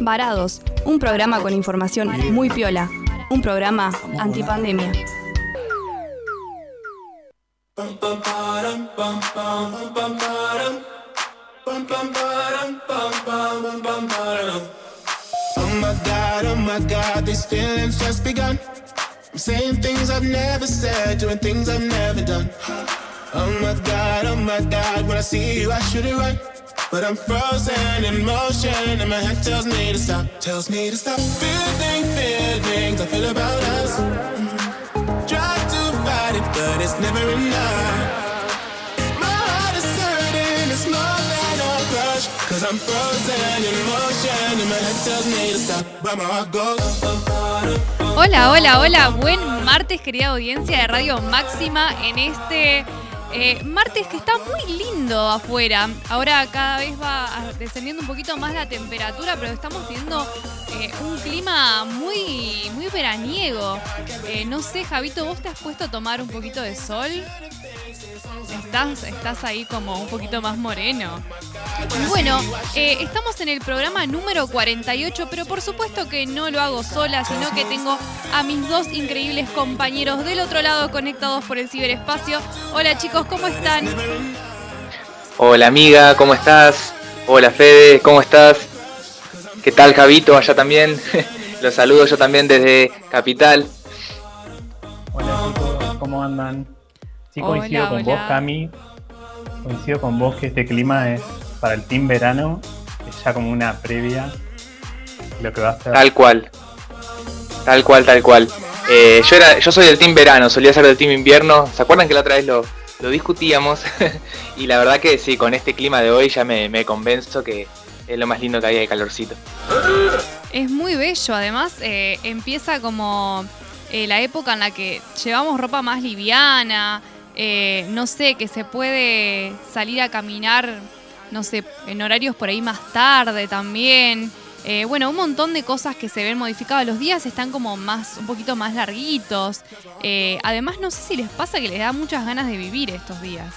Varados, un programa con información muy piola, un programa antipandemia. Oh my god, oh my god, these feelings just begun. I'm saying things I've never said, doing things I've never done. Oh my god, oh my god, when I see you, I should it right. But I'm frozen in motion, and my head tells me to stop, tells me to stop. Feeling feelings I feel about us. Try to fight it, but it's never enough. My heart is hurting, it's more than a crush. Cause I'm frozen in motion. Hola, hola, hola, buen martes querida audiencia de Radio Máxima en este eh, martes que está muy lindo afuera. Ahora cada vez va descendiendo un poquito más la temperatura, pero estamos teniendo eh, un clima muy, muy veraniego. Eh, no sé, Javito, ¿vos te has puesto a tomar un poquito de sol? Estás, estás ahí como un poquito más moreno. Bueno, eh, estamos en el programa número 48, pero por supuesto que no lo hago sola, sino que tengo a mis dos increíbles compañeros del otro lado conectados por el ciberespacio. Hola chicos, ¿cómo están? Hola amiga, ¿cómo estás? Hola Fede, ¿cómo estás? ¿Qué tal Javito? Allá también. Los saludo yo también desde Capital. Hola chicos, ¿cómo andan? Sí, Hola, coincido con hola. vos, Cami. Coincido con vos que este clima es para el team verano, es ya como una previa lo que va a ser. Tal cual. Tal cual, tal cual. Eh, yo, era, yo soy del team verano, solía ser del team invierno. ¿Se acuerdan que la otra vez lo, lo discutíamos? y la verdad que sí, con este clima de hoy ya me, me convenzo que es lo más lindo que hay de calorcito. Es muy bello, además eh, empieza como eh, la época en la que llevamos ropa más liviana, eh, no sé, que se puede salir a caminar, no sé, en horarios por ahí más tarde también. Eh, bueno, un montón de cosas que se ven modificadas. Los días están como más, un poquito más larguitos. Eh, además, no sé si les pasa que les da muchas ganas de vivir estos días.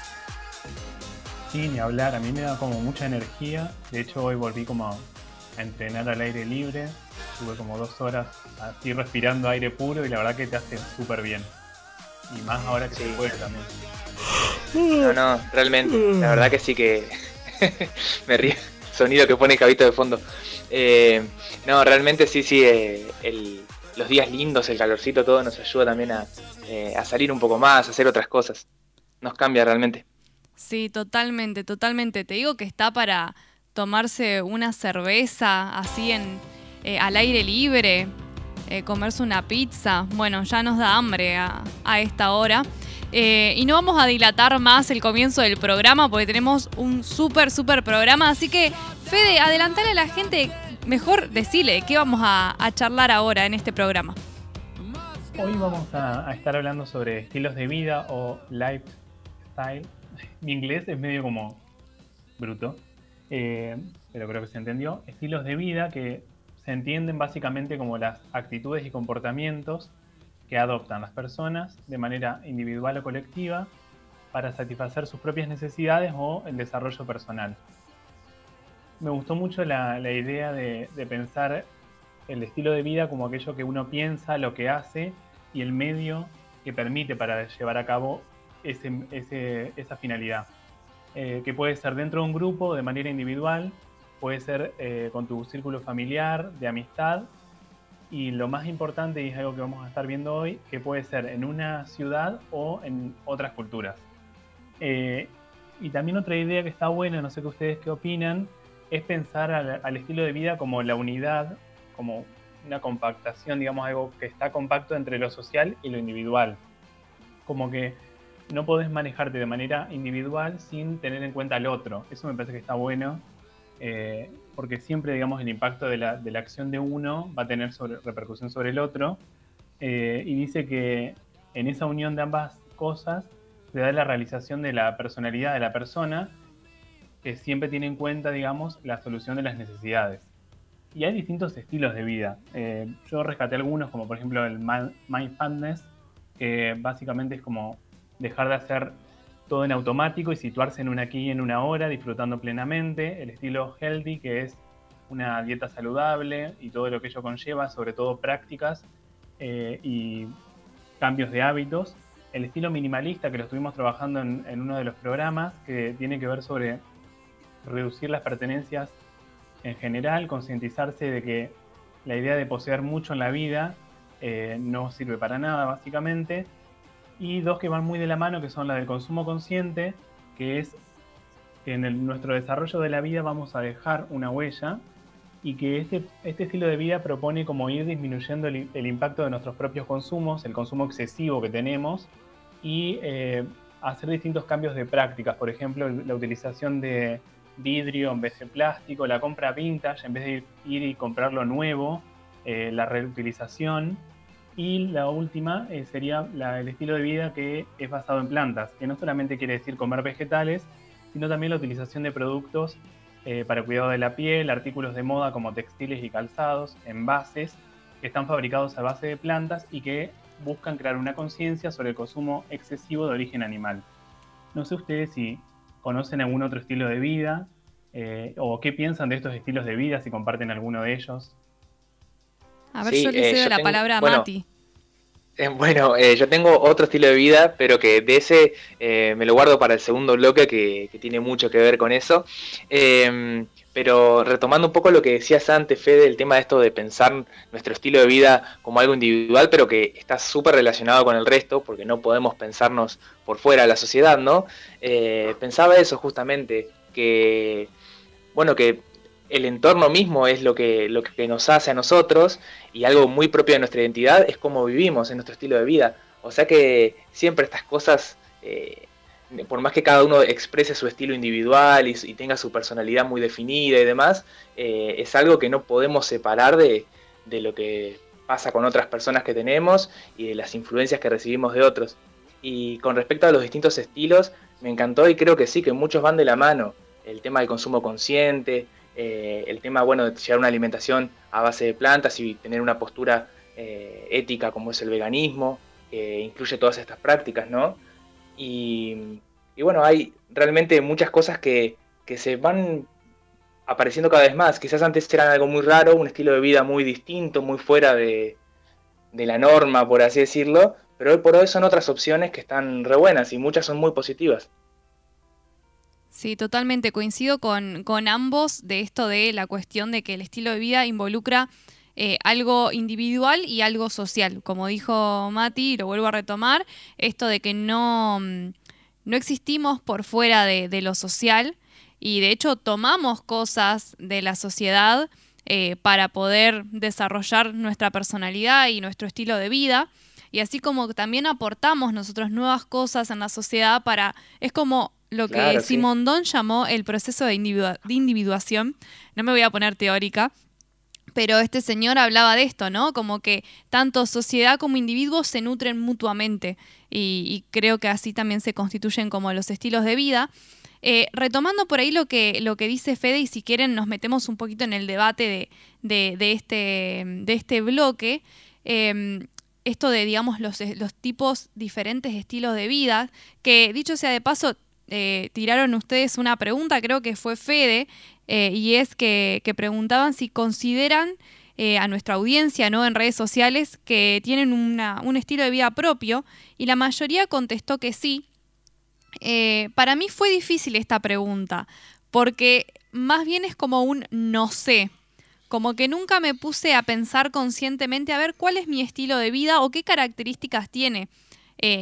Sí, ni hablar, a mí me da como mucha energía. De hecho, hoy volví como a entrenar al aire libre. Estuve como dos horas así respirando aire puro y la verdad que te hace súper bien. Y más ahora que Sí. se puede también. No, no, realmente. La verdad que sí que me río. el Sonido que pone Javito de fondo. Eh, no, realmente sí, sí. eh, el- los días lindos, el calorcito, todo nos ayuda también a, eh, a salir un poco más, a hacer otras cosas. Nos cambia realmente. Sí, totalmente, totalmente. Te digo que está para tomarse una cerveza así en eh, al aire libre, comerse una pizza. Bueno, ya nos da hambre a, a esta hora. Eh, y no vamos a dilatar más el comienzo del programa porque tenemos un súper, súper programa. Así que, Fede, adelantale a la gente, mejor decile qué vamos a, charlar ahora en este programa. Hoy vamos a, a estar hablando sobre estilos de vida o lifestyle. Mi inglés es medio como bruto, eh, pero creo que se entendió. Estilos de vida que se entienden básicamente como las actitudes y comportamientos que adoptan las personas de manera individual o colectiva para satisfacer sus propias necesidades o el desarrollo personal. Me gustó mucho la, idea de, pensar el estilo de vida como aquello que uno piensa, lo que hace y el medio que permite para llevar a cabo esa finalidad. Eh, que puede ser dentro de un grupo, de manera individual, puede ser eh, con tu círculo familiar, de amistad, y lo más importante, y es algo que vamos a estar viendo hoy, que puede ser en una ciudad o en otras culturas. Eh, y también otra idea que está buena, no sé qué ustedes qué opinan, es pensar al, al estilo de vida como la unidad, como una compactación, digamos, algo que está compacto entre lo social y lo individual. Como que no podés manejarte de manera individual sin tener en cuenta al otro. Eso me parece que está bueno, eh, porque siempre, digamos, el impacto de la, de la acción de uno va a tener sobre- repercusión sobre el otro. Eh, y dice que en esa unión de ambas cosas se da la realización de la personalidad de la persona, que siempre tiene en cuenta, digamos, la solución de las necesidades. Y hay distintos estilos de vida. Eh, yo rescaté algunos, como por ejemplo el mi- mindfulness, que básicamente es como dejar de hacer todo en automático y situarse en un aquí en una hora, disfrutando plenamente. El estilo healthy, que es una dieta saludable y todo lo que ello conlleva, sobre todo prácticas eh, y cambios de hábitos. El estilo minimalista que lo estuvimos trabajando en, uno de los programas, que tiene que ver sobre reducir las pertenencias en general, concientizarse de que la idea de poseer mucho en la vida eh, no sirve para nada, básicamente. Y dos que van muy de la mano, que son la del consumo consciente, que es que en nuestro desarrollo de la vida vamos a dejar una huella y que este, este estilo de vida propone como ir disminuyendo el, impacto de nuestros propios consumos, el consumo excesivo que tenemos y eh, hacer distintos cambios de prácticas, por ejemplo, la utilización de vidrio en vez de plástico, la compra vintage en vez de ir, y comprarlo nuevo, eh, la reutilización y la última eh, sería el estilo de vida que es basado en plantas, que no solamente quiere decir comer vegetales, sino también la utilización de productos eh, para cuidado de la piel, artículos de moda como textiles y calzados, envases que están fabricados a base de plantas y que buscan crear una conciencia sobre el consumo excesivo de origen animal. No sé ustedes si conocen algún otro estilo de vida eh, o qué piensan de estos estilos de vida, si comparten alguno de ellos. A ver, yo le eh, cedo la palabra a Mati. Eh, bueno, eh, yo tengo otro estilo de vida, pero que de ese eh, me lo guardo para el segundo bloque, que, tiene mucho que ver con eso. Em, pero retomando un poco lo que decías antes, Fede, el tema de esto de pensar nuestro estilo de vida como algo individual, pero que está súper relacionado con el resto, porque no podemos pensarnos por fuera de la sociedad, ¿no? pensaba eso justamente, que, bueno, que el entorno mismo es lo que, lo que nos hace a nosotros y algo muy propio de nuestra identidad es cómo vivimos en nuestro estilo de vida. O sea que siempre estas cosas, eh, por más que cada uno exprese su estilo individual y, tenga su personalidad muy definida y demás, eh, es algo que no podemos separar de, de lo que pasa con otras personas que tenemos y de las influencias que recibimos de otros. Y con respecto a los distintos estilos, me encantó y creo que sí, que muchos van de la mano. El tema del consumo consciente, eh, el tema bueno, de llevar una alimentación a base de plantas y tener una postura eh, ética como es el veganismo, que incluye todas estas prácticas, ¿no? Y, bueno, hay realmente muchas cosas que, se van apareciendo cada vez más. Quizás antes eran algo muy raro, un estilo de vida muy distinto, muy fuera de, de la norma, por así decirlo, pero hoy por hoy son otras opciones que están re buenas y muchas son muy positivas. Sí, totalmente coincido con, ambos de esto de la cuestión de que el estilo de vida involucra eh, algo individual y algo social. Como dijo Mati, lo vuelvo a retomar, esto de que no, mm, no existimos por fuera de, lo social y de hecho tomamos cosas de la sociedad eh, para poder desarrollar nuestra personalidad y nuestro estilo de vida. Y así como también aportamos nosotros nuevas cosas en la sociedad para, es como lo que Simondón llamó el proceso de, individuación. No me voy a poner teórica, pero este señor hablaba de esto, ¿no? Como que tanto sociedad como individuos se nutren mutuamente y, creo que así también se constituyen como los estilos de vida. Eh, retomando por ahí lo que, lo que dice Fede, y si quieren nos metemos un poquito en el debate de, este, de este bloque, em, esto de, digamos, los, los tipos diferentes de estilos de vida, que dicho sea de paso, eh, tiraron ustedes una pregunta, creo que fue Fede, eh, y es que, preguntaban si consideran eh, a nuestra audiencia ¿no? en redes sociales que tienen un estilo de vida propio, y la mayoría contestó que sí. para mí fue difícil esta pregunta, porque más bien es como un no sé, como que nunca me puse a pensar conscientemente a ver cuál es mi estilo de vida o qué características tiene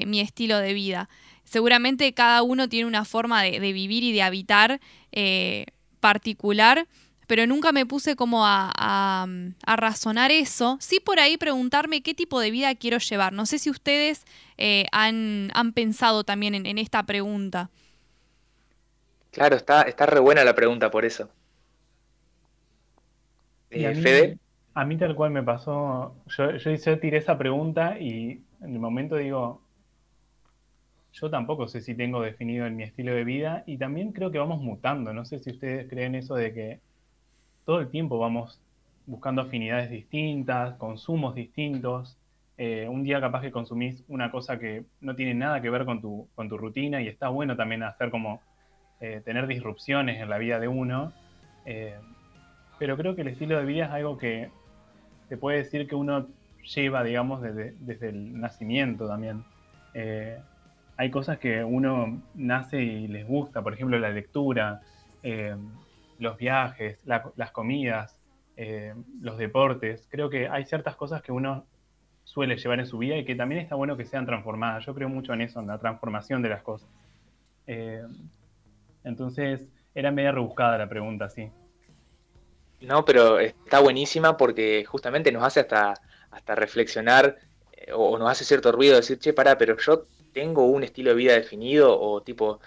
mi estilo de vida seguramente cada uno tiene una forma de, vivir y de habitar eh, particular, pero nunca me puse como a, razonar eso. Sí por ahí preguntarme qué tipo de vida quiero llevar. No sé si ustedes eh, han, pensado también en, esta pregunta. Claro, está, está re buena la pregunta por eso. Eh, a, mí, Fede. a mí tal cual me pasó, yo, yo, yo tiré esa pregunta y en el momento digo, yo tampoco sé si tengo definido en mi estilo de vida y también creo que vamos mutando. No sé si ustedes creen eso de que todo el tiempo vamos buscando afinidades distintas, consumos distintos. Eh, un día capaz que consumís una cosa que no tiene nada que ver con tu, con tu rutina y está bueno también hacer como eh, tener disrupciones en la vida de uno. Eh, pero creo que el estilo de vida es algo que se puede decir que uno lleva, digamos, desde, desde el nacimiento también. Hay cosas que uno nace y les gusta, por ejemplo, la lectura, eh, los viajes, las comidas, eh, los deportes. Creo que hay ciertas cosas que uno suele llevar en su vida y que también está bueno que sean transformadas. Yo creo mucho en eso, en la transformación de las cosas. entonces, era media rebuscada la pregunta, sí. No, pero está buenísima porque justamente nos hace hasta, hasta reflexionar eh, o nos hace cierto ruido decir, che, pará, pero yo tengo un estilo de vida definido o tipo,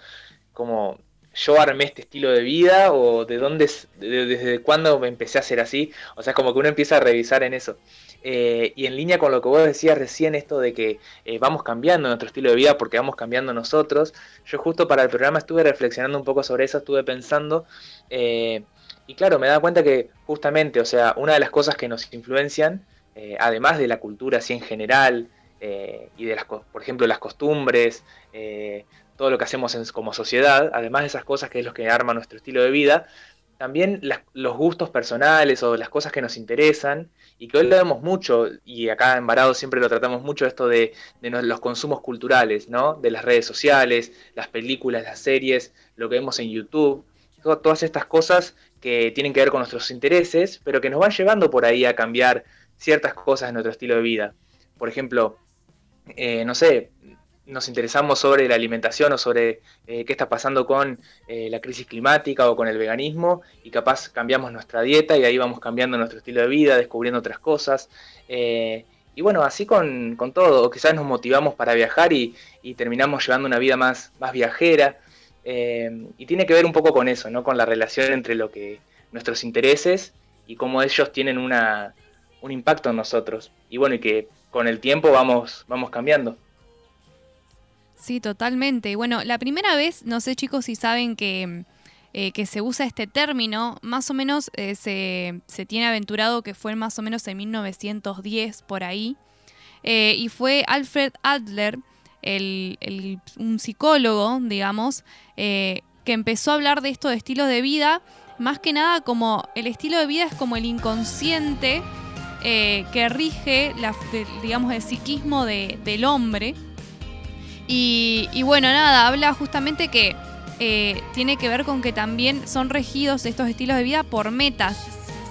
como yo armé este estilo de vida o de dónde, desde cuándo me empecé a hacer así. O sea, como que uno empieza a revisar en eso. Eh, y en línea con lo que vos decías recién, esto de que eh, vamos cambiando nuestro estilo de vida porque vamos cambiando nosotros, yo justo para el programa estuve reflexionando un poco sobre eso, estuve pensando, y claro, me da cuenta que justamente, o sea, una de las cosas que nos influencian, eh, además de la cultura así en general, eh, y de las, por ejemplo, las costumbres, eh, todo lo que hacemos como sociedad, además de esas cosas que es lo que arma nuestro estilo de vida, también los gustos personales o las cosas que nos interesan, y que hoy lo vemos mucho, y acá en Varado siempre lo tratamos mucho, esto de, de, los consumos culturales, ¿no? De las redes sociales, las películas, las series, lo que vemos en YouTube, todas estas cosas que tienen que ver con nuestros intereses, pero que nos van llevando por ahí a cambiar ciertas cosas en nuestro estilo de vida. Por ejemplo, eh, no sé, nos interesamos sobre la alimentación o sobre eh, qué está pasando con eh, la crisis climática o con el veganismo y capaz cambiamos nuestra dieta y ahí vamos cambiando nuestro estilo de vida, descubriendo otras cosas. y bueno, así con, todo, o quizás nos motivamos para viajar y, y, terminamos llevando una vida más, más viajera. Y tiene que ver un poco con eso, ¿no? Con la relación entre lo que nuestros intereses y cómo ellos tienen una, un impacto en nosotros. Y bueno, y que con el tiempo vamos, vamos cambiando. Sí, totalmente. Bueno, la primera vez, no sé chicos si saben que, eh, que se usa este término, más o menos eh, se, se, tiene aventurado que fue más o menos en 1910 por ahí. y fue Alfred Adler, el, un psicólogo, digamos, eh, que empezó a hablar de esto de estilo de vida, más que nada como el estilo de vida es como el inconsciente eh, que rige, digamos, el psiquismo del hombre. Y, bueno, nada, habla justamente que eh, tiene que ver con que también son regidos estos estilos de vida por metas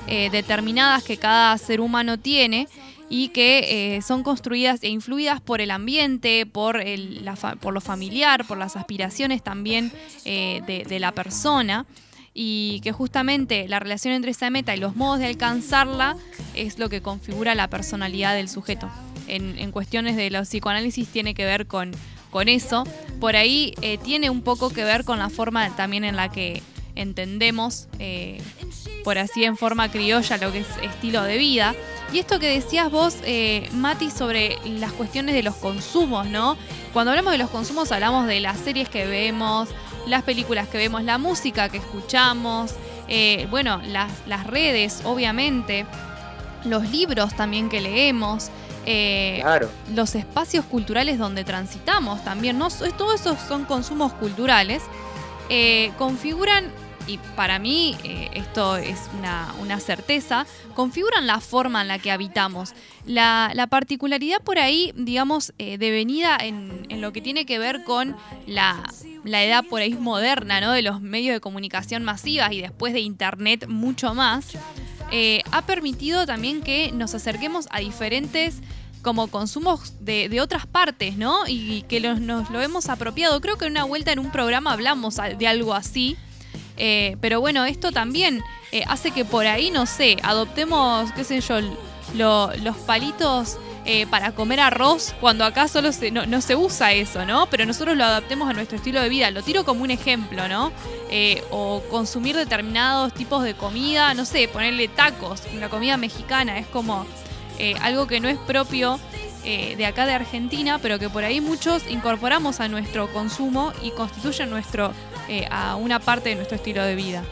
determinadas que cada ser humano tiene y que eh, son construidas e influidas por el ambiente, por, lo familiar, por las aspiraciones también eh, de, la persona y que justamente la relación entre esa meta y los modos de alcanzarla es lo que configura la personalidad del sujeto. En, cuestiones de los psicoanálisis tiene que ver con, con eso. Por ahí eh, tiene un poco que ver con la forma también en la que entendemos, por así en forma criolla, lo que es estilo de vida. Y esto que decías vos, eh, Mati, sobre las cuestiones de los consumos, ¿no? Cuando hablamos de los consumos hablamos de las series que vemos, las películas que vemos, la música que escuchamos, eh, bueno, las, redes, obviamente, los libros también que leemos. Eh, los espacios culturales donde transitamos también, ¿no? Todos esos son consumos culturales, configuran y para mí eh, esto es una, certeza, configuran la forma en la que habitamos. La, particularidad por ahí, digamos, eh, devenida en, lo que tiene que ver con la, edad por ahí moderna, ¿no? De los medios de comunicación masivas y después de Internet mucho más, eh, ha permitido también que nos acerquemos a diferentes como consumos de, otras partes, ¿no? Y que nos lo hemos apropiado. Creo que en una vuelta en un programa hablamos de algo así. Eh, pero bueno, esto también eh, hace que por ahí, no sé, adoptemos, qué sé yo, los palitos eh, para comer arroz, cuando acá solo se, no, se usa eso, ¿no? Pero nosotros lo adaptemos a nuestro estilo de vida. Lo tiro como un ejemplo, ¿no? o consumir determinados tipos de comida, no sé, ponerle tacos, una comida mexicana, es como algo que no es propio de acá de Argentina, pero que por ahí muchos incorporamos a nuestro consumo y constituyen nuestro eh, a una parte de nuestro estilo de vida.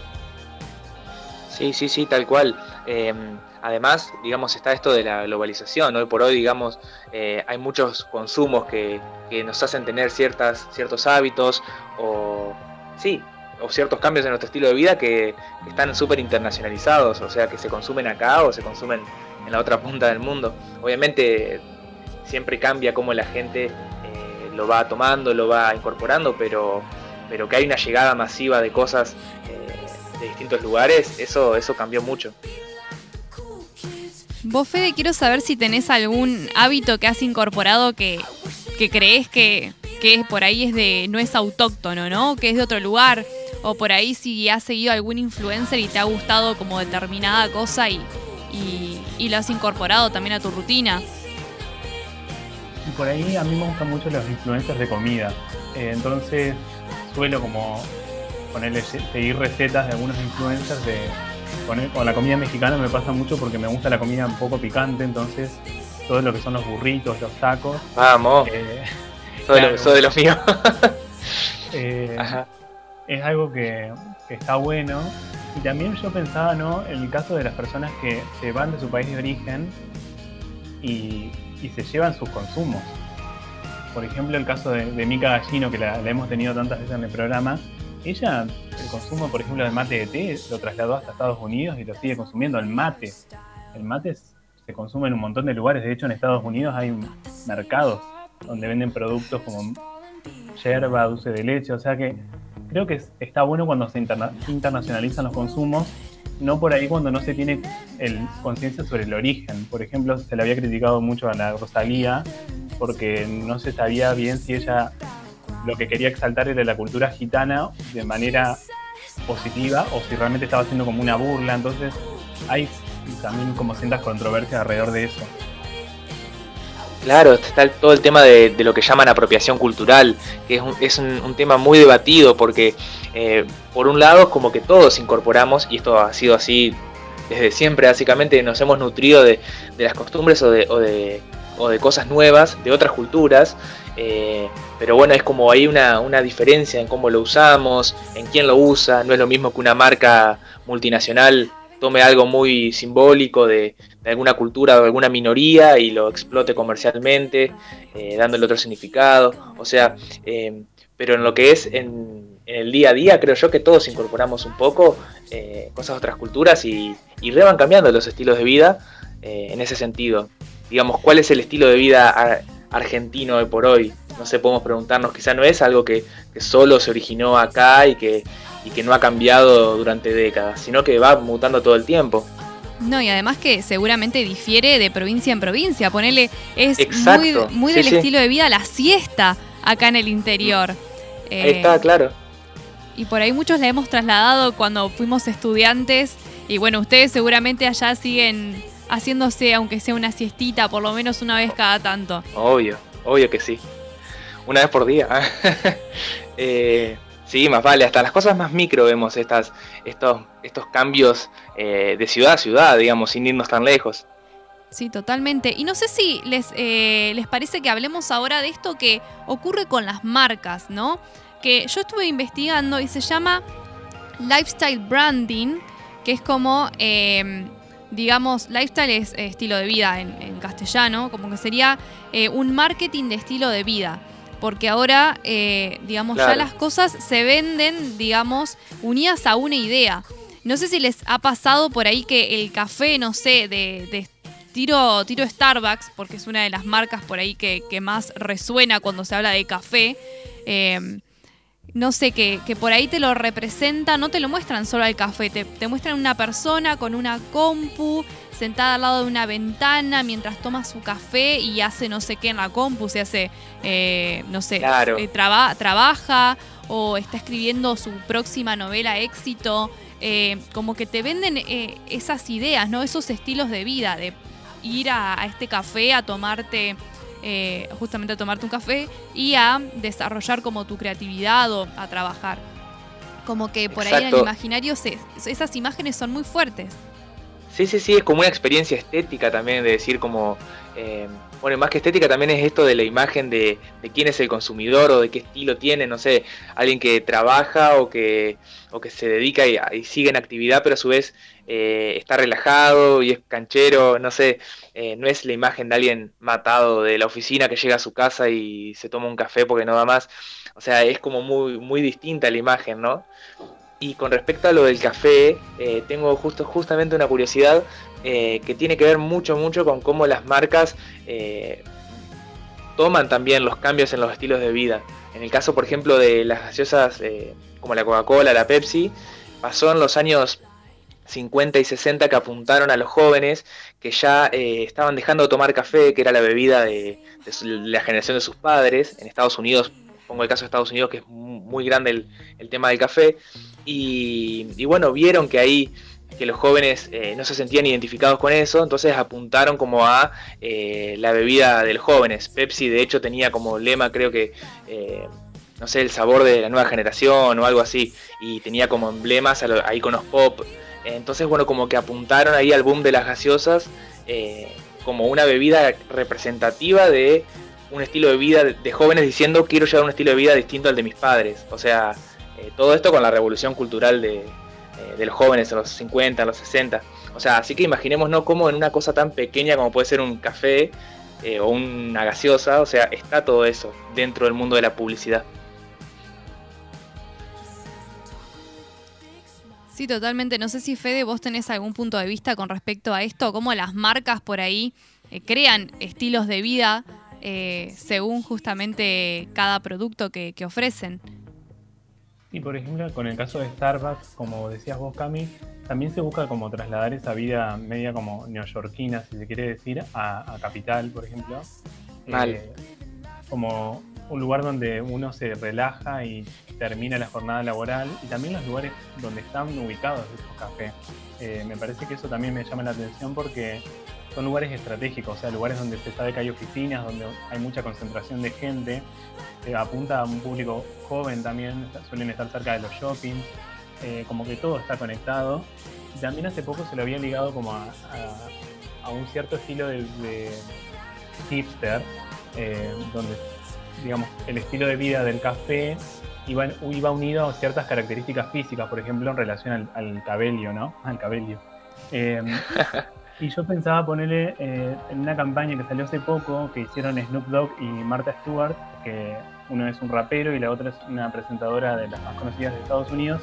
Sí, sí, sí, tal cual. Em, además, digamos, está esto de la globalización. Hoy por hoy, digamos, eh, hay muchos consumos que, nos hacen tener ciertas, ciertos hábitos o, sí, o ciertos cambios en nuestro estilo de vida que están súper internacionalizados, o sea, que se consumen acá o se consumen en la otra punta del mundo. Obviamente siempre cambia cómo la gente eh, lo va tomando, lo va incorporando, pero, pero que hay una llegada masiva de cosas eh, de distintos lugares, eso, eso cambió mucho. Vos, Fede, quiero saber si tenés algún hábito que has incorporado que, que crees que, que por ahí es de no es autóctono, ¿no? Que es de otro lugar. O por ahí si has seguido algún influencer y te ha gustado como determinada cosa y, y, lo has incorporado también a tu rutina. Y por ahí a mí me gustan mucho los influencers de comida. Eh, entonces suelo como ponerle seguir recetas de algunos influencers de con la comida mexicana me pasa mucho porque me gusta la comida un poco picante, entonces todo lo que son los burritos, los tacos. Vamos. Eh, soy, de los míos. Eh, es algo que, está bueno. Y también yo pensaba, ¿no? En el caso de las personas que se van de su país de origen y, se llevan sus consumos. Por ejemplo, el caso de, de Mica Gallino, que la, hemos tenido tantas veces en el programa, ella, el consumo, por ejemplo, del mate de té, lo trasladó hasta Estados Unidos y lo sigue consumiendo. El mate. El mate se consume en un montón de lugares. De hecho, en Estados Unidos hay mercados donde venden productos como yerba, dulce de leche. O sea que creo que está bueno cuando se internacionalizan los consumos, no por ahí cuando no se tiene conciencia sobre el origen. Por ejemplo, se le había criticado mucho a la Rosalía porque no se sabía bien si ella lo que quería exaltar era la cultura gitana de manera positiva o si realmente estaba haciendo como una burla. Entonces hay también como ciertas controversias alrededor de eso. Claro, está todo el tema de, lo que llaman apropiación cultural, que es un, es un, tema muy debatido porque eh, por un lado es como que todos incorporamos, y esto ha sido así desde siempre, básicamente nos hemos nutrido de, las costumbres de, o de, o de cosas nuevas de otras culturas, eh, pero bueno, es como hay una, una, diferencia en cómo lo usamos, en quién lo usa. No es lo mismo que una marca multinacional tome algo muy simbólico de, alguna cultura o alguna minoría y lo explote comercialmente, eh, dándole otro significado. O sea, eh, pero en lo que es en, el día a día, creo yo que todos incorporamos un poco cosas de otras culturas y, y re van cambiando los estilos de vida en ese sentido. Digamos, ¿cuál es el estilo de vida argentino de por hoy. No sé, podemos preguntarnos, quizá no es algo que, solo se originó acá y que, que no ha cambiado durante décadas, sino que va mutando todo el tiempo. No, y además que seguramente difiere de provincia en provincia. Ponerle, es muy, muy del estilo de vida la siesta acá en el interior. ahí está, claro. Y por ahí muchos la hemos trasladado cuando fuimos estudiantes. Y bueno, ustedes seguramente allá siguen haciéndose, aunque sea una siestita, por lo menos una vez cada tanto. Obvio, obvio que sí. Una vez por día. eh, sí, más vale, hasta las cosas más micro vemos estas, estos, estos cambios eh, de ciudad a ciudad, digamos, sin irnos tan lejos. Sí, totalmente. Y no sé si les, eh, les parece que hablemos ahora de esto que ocurre con las marcas, ¿no? Que yo estuve investigando y se llama lifestyle branding, que es como eh, digamos, lifestyle es eh, estilo de vida en, castellano, como que sería eh, un marketing de estilo de vida. Porque ahora, eh, digamos, ya las cosas se venden, digamos, unidas a una idea. No sé si les ha pasado por ahí que el café, no sé, de, tiro, tiro Starbucks, porque es una de las marcas por ahí que, que más resuena cuando se habla de café no sé, que, que, por ahí te lo representa, no te lo muestran solo al café, te, te, muestran una persona con una compu sentada al lado de una ventana mientras toma su café y hace no sé qué en la compu, se hace, eh, no sé, eh, trabaja o está escribiendo su próxima novela éxito, eh, como que te venden esas ideas, ¿no? Esos estilos de vida, de ir a este café a tomarte eh, justamente a tomarte un café y a desarrollar como tu creatividad o a trabajar. Como que por ahí en el imaginario esas imágenes son muy fuertes. Sí, sí, sí, es como una experiencia estética también de decir como, eh, bueno, más que estética también es esto de la imagen de, quién es el consumidor o de qué estilo tiene, no sé, alguien que trabaja o que, o que se dedica y, sigue en actividad, pero a su vez eh, está relajado y es canchero, no sé, eh, no es la imagen de alguien matado de la oficina que llega a su casa y se toma un café porque no da más. O sea, es como muy, muy distinta la imagen, ¿no? Y con respecto a lo del café, eh, tengo justo, justamente una curiosidad eh, que tiene que ver mucho, mucho con cómo las marcas eh, toman también los cambios en los estilos de vida. En el caso, por ejemplo, de las gaseosas como la Coca-Cola, la Pepsi, pasó en los años 50 y 60 que apuntaron a los jóvenes que ya estaban dejando de tomar café, que era la bebida de, la generación de sus padres. En Estados Unidos, pongo el caso de Estados Unidos, que es muy grande el, tema del café. Y, bueno, vieron que ahí que los jóvenes eh, no se sentían identificados con eso, entonces apuntaron como a eh, la bebida de los jóvenes. Pepsi de hecho tenía como lema, creo que, eh, no sé, el sabor de la nueva generación o algo así, y tenía como emblemas a, iconos pop. Entonces, bueno, como que apuntaron ahí al boom de las gaseosas como una bebida representativa de un estilo de vida de jóvenes diciendo quiero llevar un estilo de vida distinto al de mis padres. O sea, eh, todo esto con la revolución cultural de, eh, de, los jóvenes en los 50, en los 60. O sea, así que imaginemos no como en una cosa tan pequeña como puede ser un café eh, o una gaseosa, o sea, está todo eso dentro del mundo de la publicidad. Sí, totalmente. No sé si Fede, vos tenés algún punto de vista con respecto a esto, cómo las marcas por ahí crean estilos de vida según justamente cada producto que ofrecen. Y por ejemplo, con el caso de Starbucks, como decías vos, Cami, también se busca como trasladar esa vida media como neoyorquina, si se quiere decir, a, Capital, por ejemplo. Eh, como un lugar donde uno se relaja y termina la jornada laboral y también los lugares donde están ubicados estos cafés. Eh, me parece que eso también me llama la atención porque son lugares estratégicos, o sea, lugares donde se sabe que hay oficinas, donde hay mucha concentración de gente, eh, apunta a un público joven también, suelen estar cerca de los shoppings, eh, como que todo está conectado. También hace poco se lo había ligado como a, un cierto estilo de, hipster, eh, donde, digamos, el estilo de vida del café iba, iba unido a ciertas características físicas, por ejemplo, en relación al cabello, ¿no? Al cabello. Y yo pensaba ponerle eh, en una campaña que salió hace poco, que hicieron Snoop Dogg y Martha Stewart, que uno es un rapero y la otra es una presentadora de las más conocidas de Estados Unidos,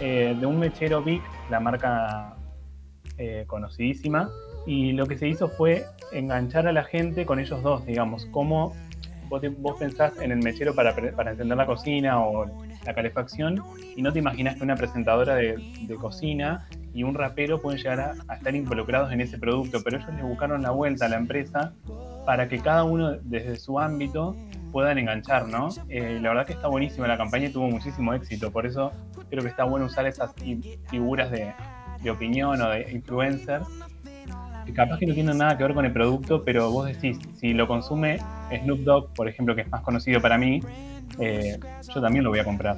eh, de un mechero Big, la marca eh, conocidísima. Y lo que se hizo fue enganchar a la gente con ellos dos, digamos, cómo vos, vos pensás en el mechero para, para encender la cocina o la calefacción y no te imaginas que una presentadora de, de cocina y un rapero pueden llegar a, estar involucrados en ese producto, pero ellos le buscaron la vuelta a la empresa para que cada uno desde su ámbito puedan enganchar, ¿no? Eh, la verdad que está buenísima la campaña tuvo muchísimo éxito, por eso creo que está bueno usar esas figuras de, opinión o de influencer, que capaz que no tienen nada que ver con el producto, pero vos decís, si lo consume Snoop Dogg, por ejemplo, que es más conocido para mí, eh, yo también lo voy a comprar.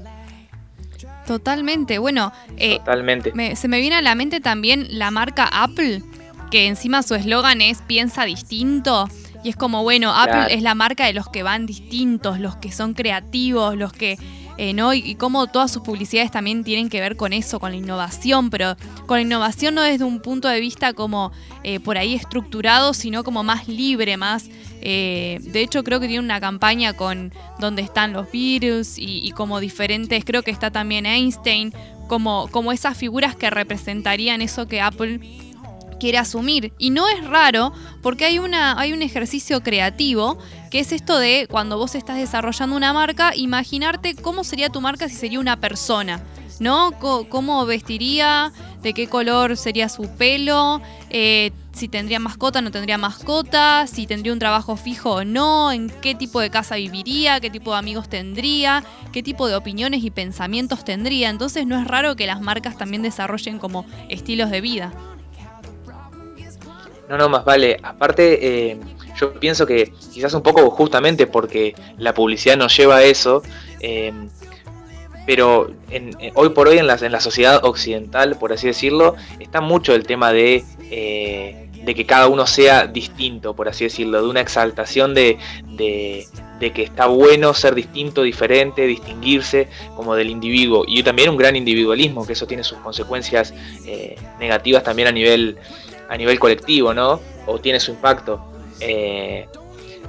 Totalmente. Bueno, eh, Totalmente. se me viene a la mente también la marca Apple, que encima su eslogan es piensa distinto. Y es como, bueno, Apple es la marca de los que van distintos, los que son creativos, los que eh, ¿no? Y, cómo todas sus publicidades también tienen que ver con eso, con la innovación, pero con la innovación no desde un punto de vista como eh, por ahí estructurado, sino como más libre, más... Eh, de hecho, creo que tiene una campaña con donde están los Beatles y, como diferentes, creo que está también Einstein, como, como esas figuras que representarían eso que Apple quiere asumir. Y no es raro porque hay, una, hay un ejercicio creativo que es esto de cuando vos estás desarrollando una marca, imaginarte cómo sería tu marca si sería una persona. ¿No? ¿Cómo vestiría? ¿De qué color sería su pelo? Eh, si tendría mascota, no tendría mascota, si tendría un trabajo fijo o no, en qué tipo de casa viviría, qué tipo de amigos tendría, qué tipo de opiniones y pensamientos tendría. Entonces no es raro que las marcas también desarrollen como estilos de vida. No, no, más vale. Aparte, eh, yo pienso que quizás un poco justamente porque la publicidad nos lleva a eso, eh, pero hoy por hoy en la, en la sociedad occidental, por así decirlo, está mucho el tema de, eh, de que cada uno sea distinto, por así decirlo, de una exaltación de, de, de, que está bueno ser distinto, diferente, distinguirse como del individuo. Y también un gran individualismo, que eso tiene sus consecuencias negativas también a nivel a nivel colectivo, ¿no? O tiene su impacto. Eh,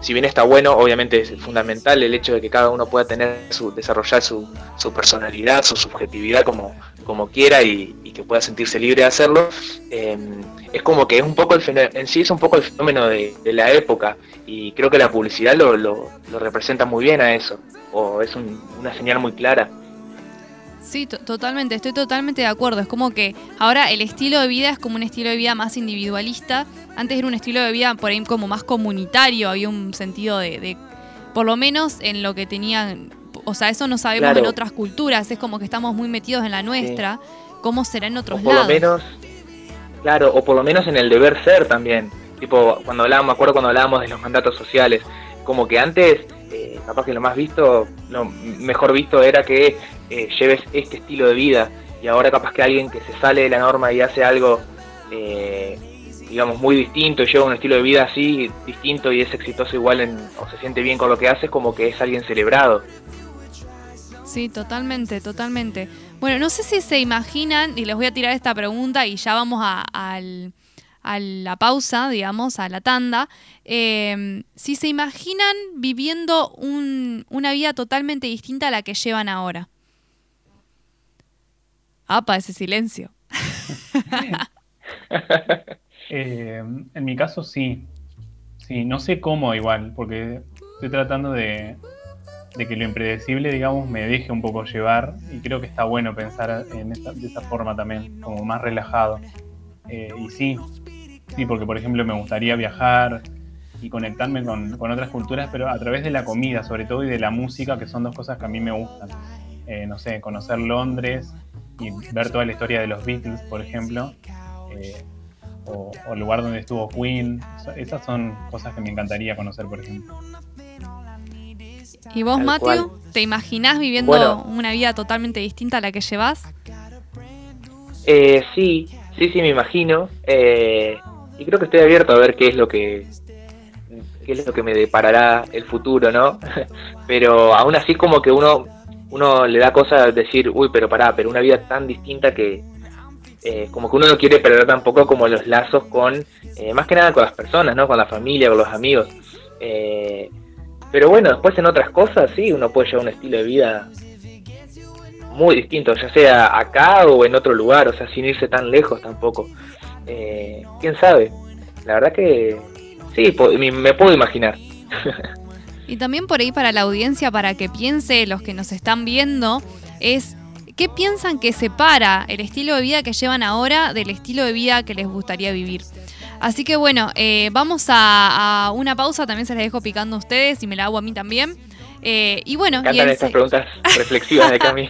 si bien está bueno, obviamente es fundamental el hecho de que cada uno pueda tener su, desarrollar su, su personalidad, su subjetividad como, como quiera y, que pueda sentirse libre de hacerlo, em, es como que es un poco el fenómeno, en sí es un poco el fenómeno de, la época y creo que la publicidad lo, lo, representa muy bien a eso, o es una señal muy clara. Sí, totalmente, estoy totalmente de acuerdo. Es como que ahora el estilo de vida es como un estilo de vida más individualista. Antes era un estilo de vida por ahí como más comunitario, había un sentido de, por lo menos en lo que tenían, o sea, eso no sabemos en otras culturas, es como que estamos muy metidos en la nuestra, ¿cómo será en otros por lados? Lo menos, claro, o por lo menos en el deber ser también. Tipo, cuando hablábamos, me acuerdo cuando hablábamos de los mandatos sociales, como que antes eh, capaz que lo más visto, lo mejor visto era que eh, lleves este estilo de vida y ahora capaz que alguien que se sale de la norma y hace algo, eh, digamos, muy distinto y lleva un estilo de vida así, distinto y es exitoso igual en, o se siente bien con lo que hace, es como que es alguien celebrado. Sí, totalmente, totalmente. Bueno, no sé si se imaginan, y les voy a tirar esta pregunta y ya vamos al a la pausa, digamos, a la tanda, em, si se imaginan viviendo una vida totalmente distinta a la que llevan ahora. Apa, ese silencio. Eh, en mi caso sí. Sí, no sé cómo igual, porque estoy tratando de, que lo impredecible, digamos, me deje un poco llevar y creo que está bueno pensar en de esa forma también, como más relajado. Eh, y sí, sí, porque por ejemplo me gustaría viajar y conectarme con, otras culturas, pero a través de la comida sobre todo y de la música, que son dos cosas que a mí me gustan. Eh, no sé, conocer Londres y ver toda la historia de los Beatles, por ejemplo, eh, o, el lugar donde estuvo Queen. Esas son cosas que me encantaría conocer, por ejemplo. ¿Y vos, Matthew, te imaginás viviendo una vida totalmente distinta a la que llevas? Eh, sí, Sí, sí, me imagino. Eh, y creo que estoy abierto a ver qué es lo que qué es lo que me deparará el futuro, ¿no? pero aún así como que uno uno le da cosa decir, uy, pero pará, pero una vida tan distinta que eh, como que uno no quiere perder tampoco como los lazos con, eh, más que nada con las personas, ¿no? Con la familia, con los amigos. pero bueno, después en otras cosas, sí, uno puede llevar un estilo de vida muy distinto, ya sea acá o en otro lugar, o sea, sin irse tan lejos tampoco. Eh, ¿Quién sabe? La verdad que sí, me puedo imaginar. Y también por ahí para la audiencia, para que piense los que nos están viendo, es ¿qué piensan que separa el estilo de vida que llevan ahora del estilo de vida que les gustaría vivir? Así que bueno, eh, vamos a, a, una pausa, también se les dejo picando a ustedes y me la hago a mí también. Eh, y bueno, encantan estas preguntas reflexivas de Cami.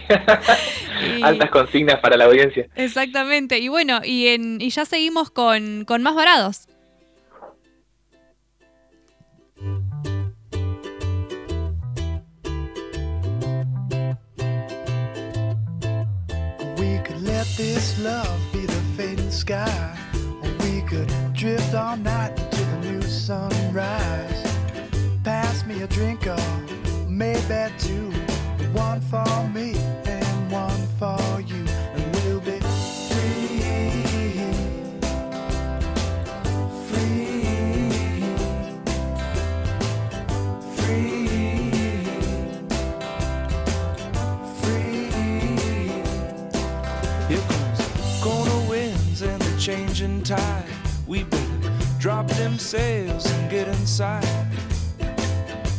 Altas consignas para la audiencia. Exactamente. Y bueno, y, en, y ya seguimos con, con más varados. We could let this love be the fading sky. We could drift all night to the new sunrise. Pass me a drink of maybe two, one for me and one for you, and we'll be free, free, free, free. Here comes corner winds and the changing tide. We better drop them sails and get inside.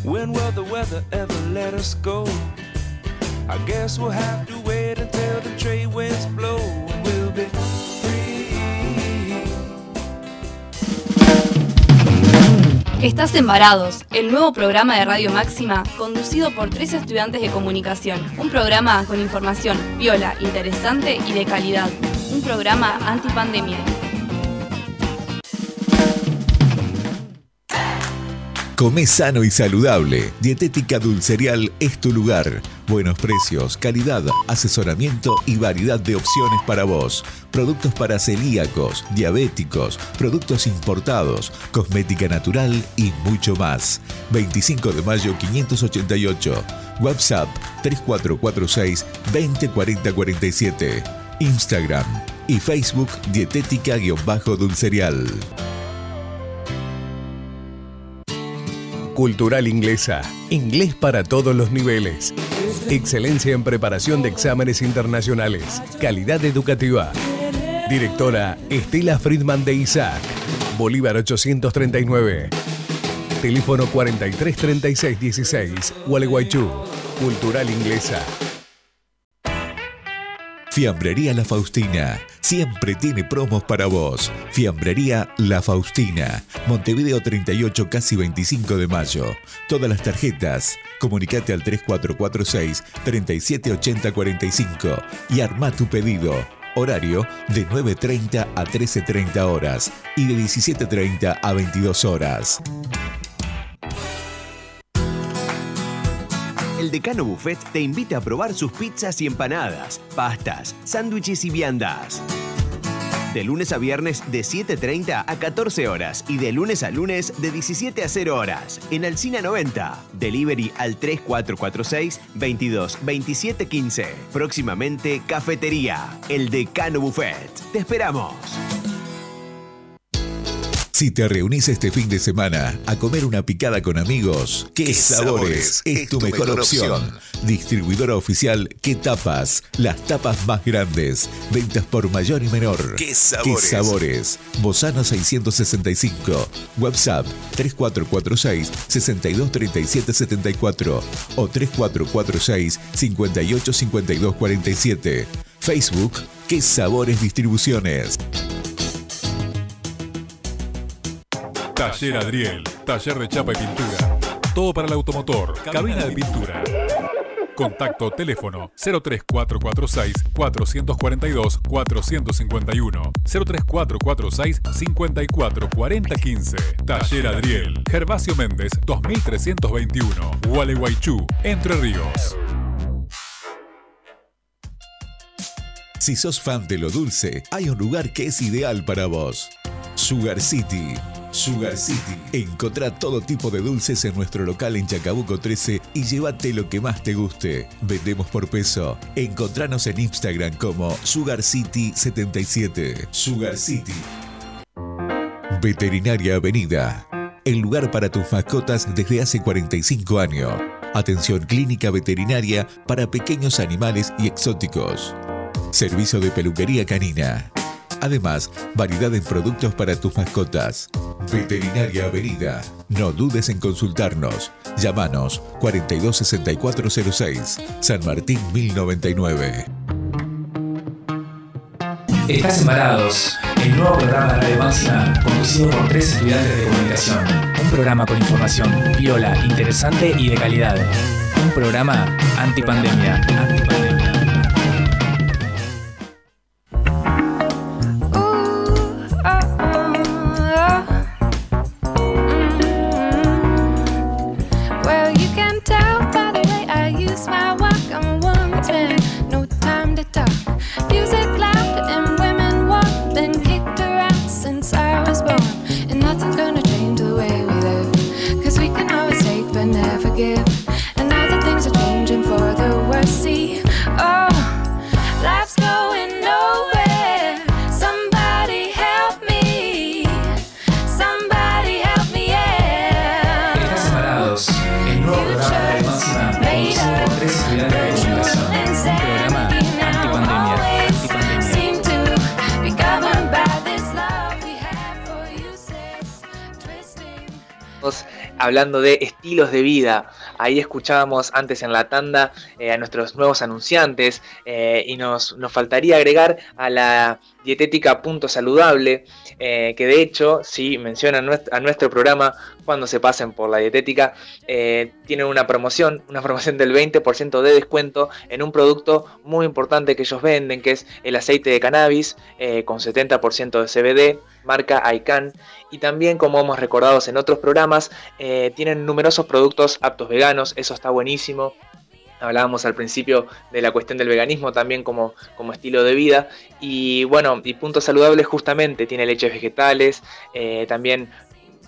When will the weather ever let us go? I guess we'll have to wait until the trade winds blow and we'll be free. Estás Embarados, el nuevo programa de Radio Máxima conducido por tres estudiantes de comunicación. Un programa con información viola, interesante y de calidad. Un programa antipandemia. Come sano y saludable. Dietética Dulcerial es tu lugar. Buenos precios, calidad, asesoramiento y variedad de opciones para vos. Productos para celíacos, diabéticos, productos importados, cosmética natural y mucho más. 25 de mayo 588. WhatsApp 3446 204047. Instagram y Facebook Dietética-Dulcerial. Cultural Inglesa. Inglés para todos los niveles. Excelencia en preparación de exámenes internacionales. Calidad educativa. Directora Estela Friedman de Isaac. Bolívar 839. Teléfono 433616. Gualeguaychú. Cultural Inglesa. Fiambrería La Faustina. Siempre tiene promos para vos. Fiambrería La Faustina. Montevideo 38, casi 25 de mayo. Todas las tarjetas. Comunicate al 3446 378045 y arma tu pedido. Horario de 9.30 a 13.30 horas y de 17.30 a 22 horas. El Decano Buffet te invita a probar sus pizzas y empanadas, pastas, sándwiches y viandas. De lunes a viernes de 7.30 a 14 horas y de lunes a lunes de 17 a 0 horas. En Alcina 90. Delivery al 3446 22 27 15. Próximamente Cafetería. El Decano Buffet. Te esperamos. Si te reunís este fin de semana a comer una picada con amigos, ¿qué, sabores, es tu mejor, opción? Distribuidora oficial ¿Qué tapas? Las tapas más grandes. Ventas por mayor y menor. ¿Qué sabores? sabores? Bozano 665. WhatsApp 3446 623774 o 3446 585247. Facebook ¿Qué sabores distribuciones? Taller Adriel, taller de chapa y pintura. Todo para el automotor, cabina de pintura. Contacto teléfono 03446 442 451 03446 544015 Taller Adriel Gervasio Méndez 2321 Gualeguaychú Entre Ríos Si sos fan de lo dulce, hay un lugar que es ideal para vos. Sugar City. Sugar City. Encontrá todo tipo de dulces en nuestro local en Chacabuco 13 y llévate lo que más te guste. Vendemos por peso. Encontranos en Instagram como Sugar City 77. Sugar City. Veterinaria Avenida. El lugar para tus mascotas desde hace 45 años. Atención clínica veterinaria para pequeños animales y exóticos. Servicio de peluquería canina. Además, variedad en productos para tus mascotas. Veterinaria Avenida. No dudes en consultarnos. Llámanos 426406, San Martín 1099. Estás embarados. El nuevo programa de Radio conducido por tres estudiantes de comunicación. Un programa con información viola, interesante y de calidad. Un programa antipandemia. Antipandemia. Hablando de estilos de vida. Ahí escuchábamos antes en la tanda eh, a nuestros nuevos anunciantes eh, y nos, nos faltaría agregar a la dietética Punto Saludable, eh, que de hecho, si mencionan a nuestro programa cuando se pasen por la dietética, tienen una promoción, una promoción del 20% de descuento en un producto muy importante que ellos venden, que es el aceite de cannabis con 70% de CBD, marca ICANN. Y también, como hemos recordado en otros programas, eh, tienen numerosos productos aptos veganos, eso está buenísimo. Hablábamos al principio de la cuestión del veganismo también como, como estilo de vida. Y bueno, y Punto Saludable justamente tiene leches vegetales, eh, también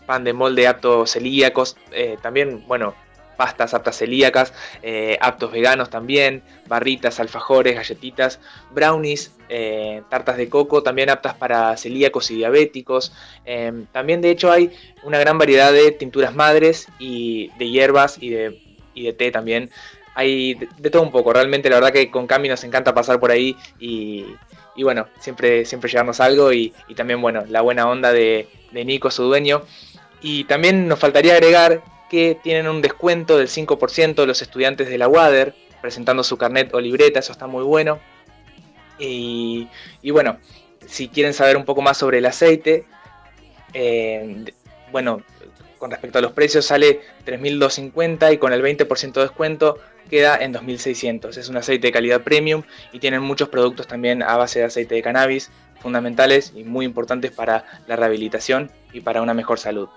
pan de molde apto celíacos, eh, también, bueno, pastas aptas celíacas, eh, aptos veganos también, barritas, alfajores, galletitas, brownies, eh, tartas de coco, también aptas para celíacos y diabéticos. Em, también de hecho hay una gran variedad de tinturas madres y de hierbas y de, y de té también. Hay de, todo un poco, realmente la verdad que con Cami nos encanta pasar por ahí y, y bueno, siempre, siempre llevarnos algo y, y también bueno, la buena onda de, de Nico, su dueño. Y también nos faltaría agregar que tienen un descuento del 5% los estudiantes de la WADER, presentando su carnet o libreta, eso está muy bueno. Y, bueno, si quieren saber un poco más sobre el aceite, eh, bueno, con respecto a los precios sale 3.250 y con el 20% de descuento queda en 2.600. Es un aceite de calidad premium y tienen muchos productos también a base de aceite de cannabis, fundamentales y muy importantes para la rehabilitación y para una mejor salud.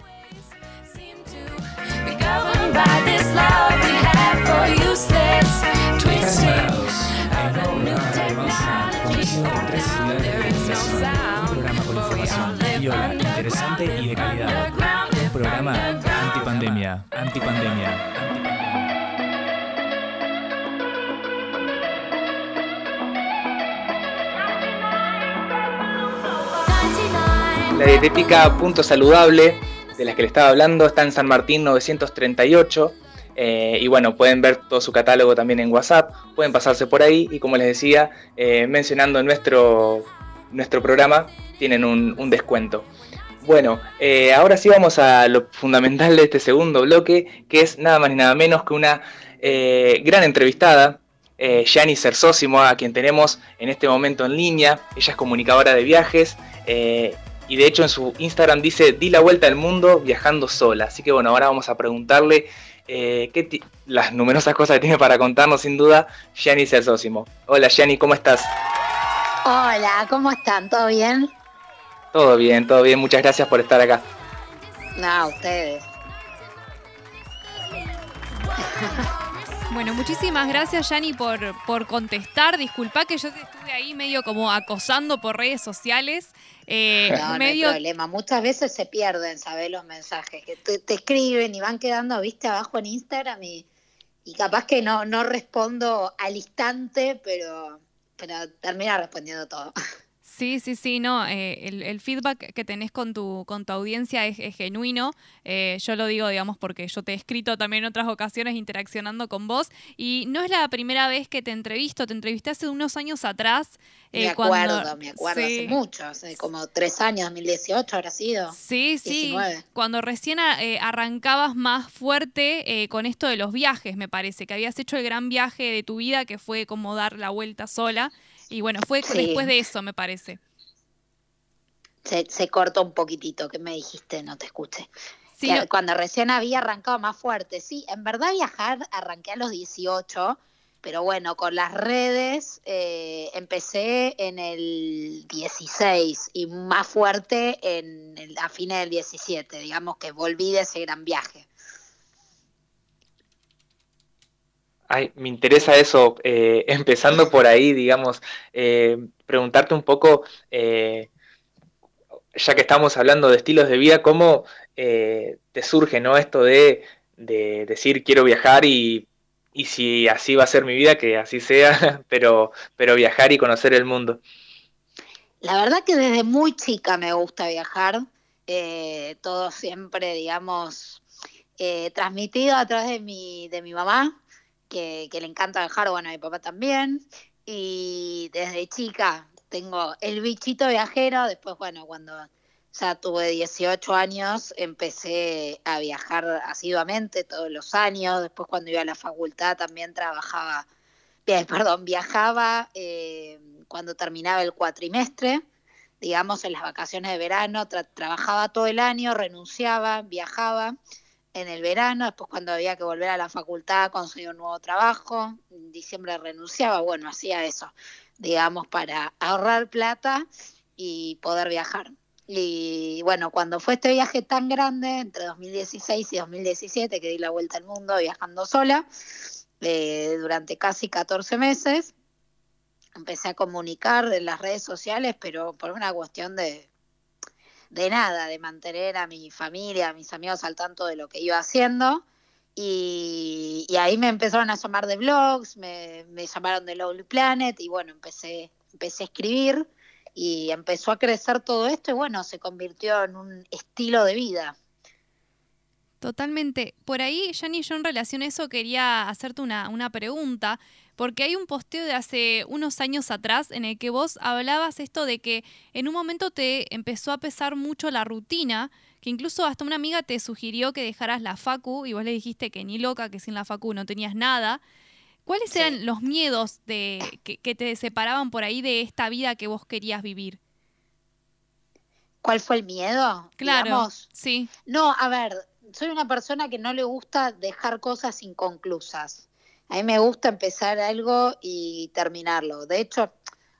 Interesante y de calidad. Un programa antipandemia, antipandemia, antipandemia. La dietética Punto Saludable, de la que le estaba hablando, está en San Martín 938. eh, y bueno, pueden ver todo su catálogo también en WhatsApp. Pueden pasarse por ahí y como les decía, eh, mencionando nuestro, nuestro programa, tienen un, descuento. Bueno, eh, ahora sí vamos a lo fundamental de este segundo bloque, que es nada más ni nada menos que una gran entrevistada, Yani Cersósimo, a quien tenemos en este momento en línea. Ella es comunicadora de viajes y de hecho en su Instagram dice, di la vuelta al mundo viajando sola. Así que bueno, ahora vamos a preguntarle eh, qué las numerosas cosas que tiene para contarnos sin duda Yani Cersósimo. Hola Yani, ¿cómo estás? Hola, ¿cómo están? ¿Todo bien? Todo bien, todo bien, muchas gracias por estar acá. No, ustedes. Bueno, muchísimas gracias, Yani, por, por contestar. Disculpa que yo te estuve ahí medio como acosando por redes sociales. Eh, No, no hay medio problema. Muchas veces se pierden, ¿sabes? Los mensajes que te, te escriben y van quedando, viste, abajo en Instagram y, y capaz que no, no respondo al instante, pero, pero termina respondiendo todo. Sí, sí, sí, no, eh, el, el feedback que tenés con tu, con tu audiencia es, es genuino. Eh, yo lo digo, digamos, porque yo te he escrito también en otras ocasiones interaccionando con vos y no es la primera vez que te entrevisto, te entrevisté hace unos años atrás. me eh, acuerdo, cuando- me acuerdo Sí. hace mucho, hace como tres años, 2018 habrá sido. Sí, sí. 19. Cuando recién a- eh, arrancabas más fuerte eh, con esto de los viajes, me parece, que habías hecho el gran viaje de tu vida, que fue como dar la vuelta sola. Y bueno, fue Sí. después de eso, me parece. Se, se cortó un poquitito, que me dijiste? No te escuché. Sí, Que no- Cuando recién había arrancado más fuerte. Sí, en verdad viajar arranqué a los 18, pero bueno, con las redes eh, empecé en el 16 y más fuerte en el, a fines del 17. Digamos que volví de ese gran viaje. Ay, me interesa eso, eh, empezando por ahí, digamos, eh, preguntarte un poco, eh, ya que estamos hablando de estilos de vida, ¿cómo te surge, ¿no? Esto de, de decir quiero viajar y, y si así va a ser mi vida, que así sea, pero, pero viajar y conocer el mundo. La verdad que desde muy chica me gusta viajar, todo siempre, digamos, transmitido a través de mi, de mi mamá, que, le encanta viajar, bueno, a mi papá también, y desde chica tengo el bichito viajero, después, bueno, cuando ya tuve 18 años empecé a viajar asiduamente todos los años, después cuando iba a la facultad también trabajaba, perdón, viajaba eh, cuando terminaba el cuatrimestre, digamos en las vacaciones de verano, tra- trabajaba todo el año, renunciaba, viajaba en el verano, después cuando había que volver a la facultad conseguía un nuevo trabajo, en diciembre renunciaba, bueno, hacía eso, digamos, para ahorrar plata y poder viajar. Y bueno, cuando fue este viaje tan grande, entre 2016 y 2017, que di la vuelta al mundo viajando sola, eh, durante casi 14 meses, empecé a comunicar en las redes sociales, pero por una cuestión de, de nada, de mantener a mi familia, a mis amigos al tanto de lo que iba haciendo. Y, ahí me empezaron a llamar de blogs, me, me llamaron de Lonely Planet y bueno, empecé, empecé a escribir y empezó a crecer todo esto y bueno, se convirtió en un estilo de vida. Totalmente. Por ahí, Yanni, yo en relación a eso quería hacerte una, una pregunta, porque hay un posteo de hace unos años atrás en el que vos hablabas esto de que en un momento te empezó a pesar mucho la rutina, que incluso hasta una amiga te sugirió que dejaras la facu y vos le dijiste que ni loca, que sin la facu no tenías nada. ¿Cuáles eran los miedos de, que, que te separaban por ahí de esta vida que vos querías vivir? ¿Cuál fue el miedo? Claro, Digamos. sí. No, a ver, soy una persona que no le gusta dejar cosas inconclusas. A mí me gusta empezar algo y terminarlo. De hecho,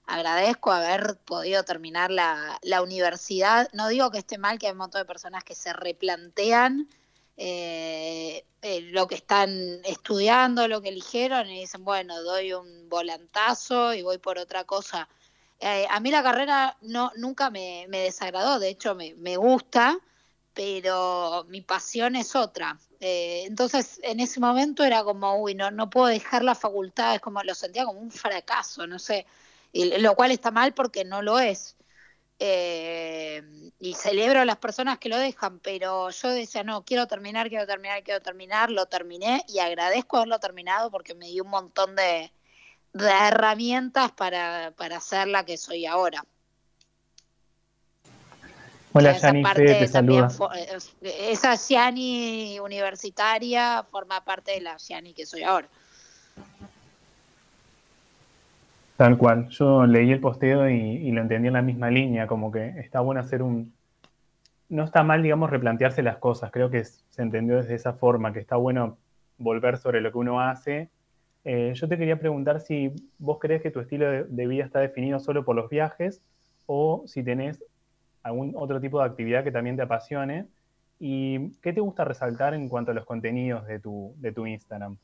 agradezco haber podido terminar la, universidad. No digo que esté mal, que hay un montón de personas que se replantean eh, eh, lo que están estudiando, lo que eligieron y dicen, bueno, doy un volantazo y voy por otra cosa. Eh, a mí la carrera no nunca me, me desagradó, de hecho me, me gusta, pero mi pasión es otra. Eh, entonces, en ese momento era como, uy, no, no puedo dejar la facultad, es como lo sentía como un fracaso, no sé, lo cual está mal porque no lo es. Eh, y celebro a las personas que lo dejan, pero yo decía, no, quiero terminar, quiero terminar, quiero terminar, lo terminé y agradezco haberlo terminado porque me dio un montón de, de herramientas para, para ser la que soy ahora. Hola, esa parte te también eh, esa Gianni universitaria forma parte de la Gianni que soy ahora. Tal cual. Yo leí el posteo y, y lo entendí en la misma línea, como que está bueno hacer un... No está mal, digamos, replantearse las cosas. Creo que se entendió desde esa forma, que está bueno volver sobre lo que uno hace. Eh, yo te quería preguntar si vos crees que tu estilo de, de vida está definido solo por los viajes o si tenés algún otro tipo de actividad que también te apasione. ¿Y qué te gusta resaltar en cuanto a los contenidos de tu, de tu Instagram?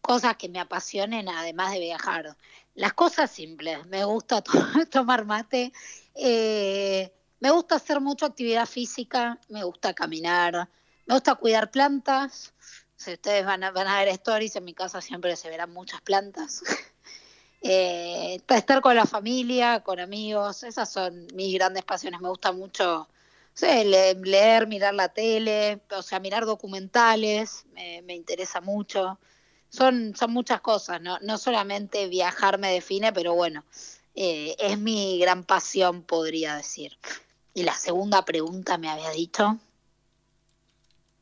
Cosas que me apasionen además de viajar. Las cosas simples. Me gusta to- tomar mate. eh, me gusta hacer mucha actividad física. Me gusta caminar. Me gusta cuidar plantas. Si ustedes van a, van a ver stories, en mi casa siempre se verán muchas plantas. Eh, estar con la familia, con amigos, esas son mis grandes pasiones. Me gusta mucho sé, le- leer, mirar la tele, o sea, mirar documentales, me, me interesa mucho. Son, son muchas cosas, ¿no? no solamente viajar me define, pero bueno, eh, es mi gran pasión, podría decir. Y la segunda pregunta me había dicho.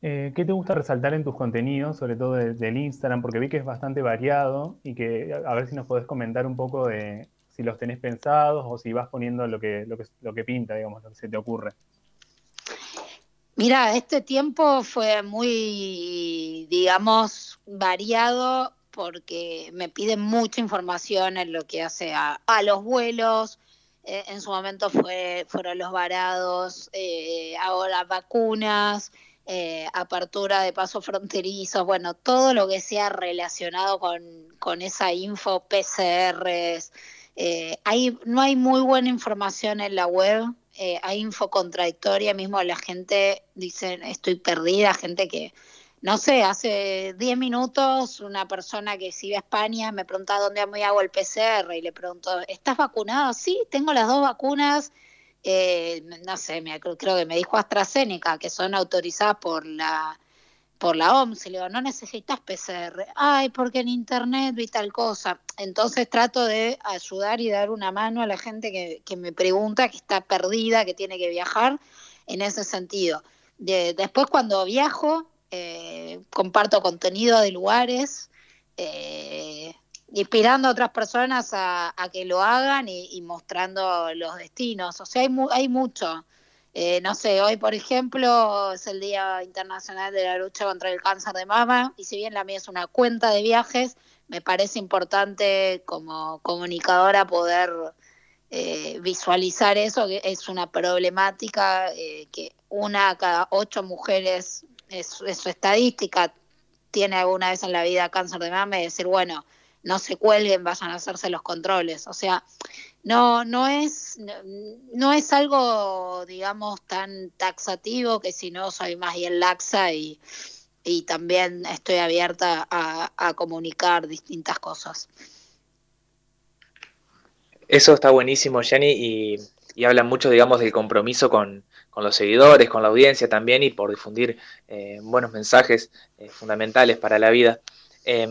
Eh, ¿qué te gusta resaltar en tus contenidos, sobre todo de- del Instagram? Porque vi que es bastante variado y que a a ver si nos podés comentar un poco de si los tenés pensados o si vas poniendo lo que, lo que, lo que pinta, digamos, lo que se te ocurre. Mira, este tiempo fue muy, digamos, variado porque me piden mucha información en lo que hace a, a los vuelos. eh, en su momento fue, fueron los varados, eh, ahora vacunas, eh, apertura de pasos fronterizos, bueno, todo lo que sea relacionado con, con esa info, PCRs. eh, hay, no hay muy buena información en la web, eh, hay info contradictoria, mismo la gente dice estoy perdida, gente que, no sé, hace 10 minutos una persona que sigue a España me preguntaba dónde me hago el PCR y le pregunto, ¿estás vacunado? Sí, tengo las dos vacunas, eh, no sé, me, creo que me dijo AstraZeneca, que son autorizadas por la por la OMS, y le digo, no necesitas PCR, ay, porque en internet vi tal cosa. Entonces trato de ayudar y dar una mano a la gente que, que me pregunta, que está perdida, que tiene que viajar, en ese sentido. De- después cuando viajo, eh, comparto contenido de lugares, eh, inspirando a otras personas a, que lo hagan y, y mostrando los destinos. O sea, hay, mu- hay mucho. Eh, no sé, hoy por ejemplo es el Día Internacional de la Lucha contra el Cáncer de Mama y si bien la mía es una cuenta de viajes, me parece importante como comunicadora poder eh, visualizar eso, que es una problemática eh, que una a cada ocho mujeres, es, es su estadística, tiene alguna vez en la vida cáncer de mama y decir, bueno, no se cuelguen, vayan a hacerse los controles. O sea, no, no es, no, no es algo, digamos, tan taxativo que si no soy más bien laxa y, y también estoy abierta a, comunicar distintas cosas. Eso está buenísimo, Jenny, y, y mucho, digamos, del compromiso con, con, los seguidores, con la audiencia también, y por difundir eh, buenos mensajes eh, fundamentales para la vida. Y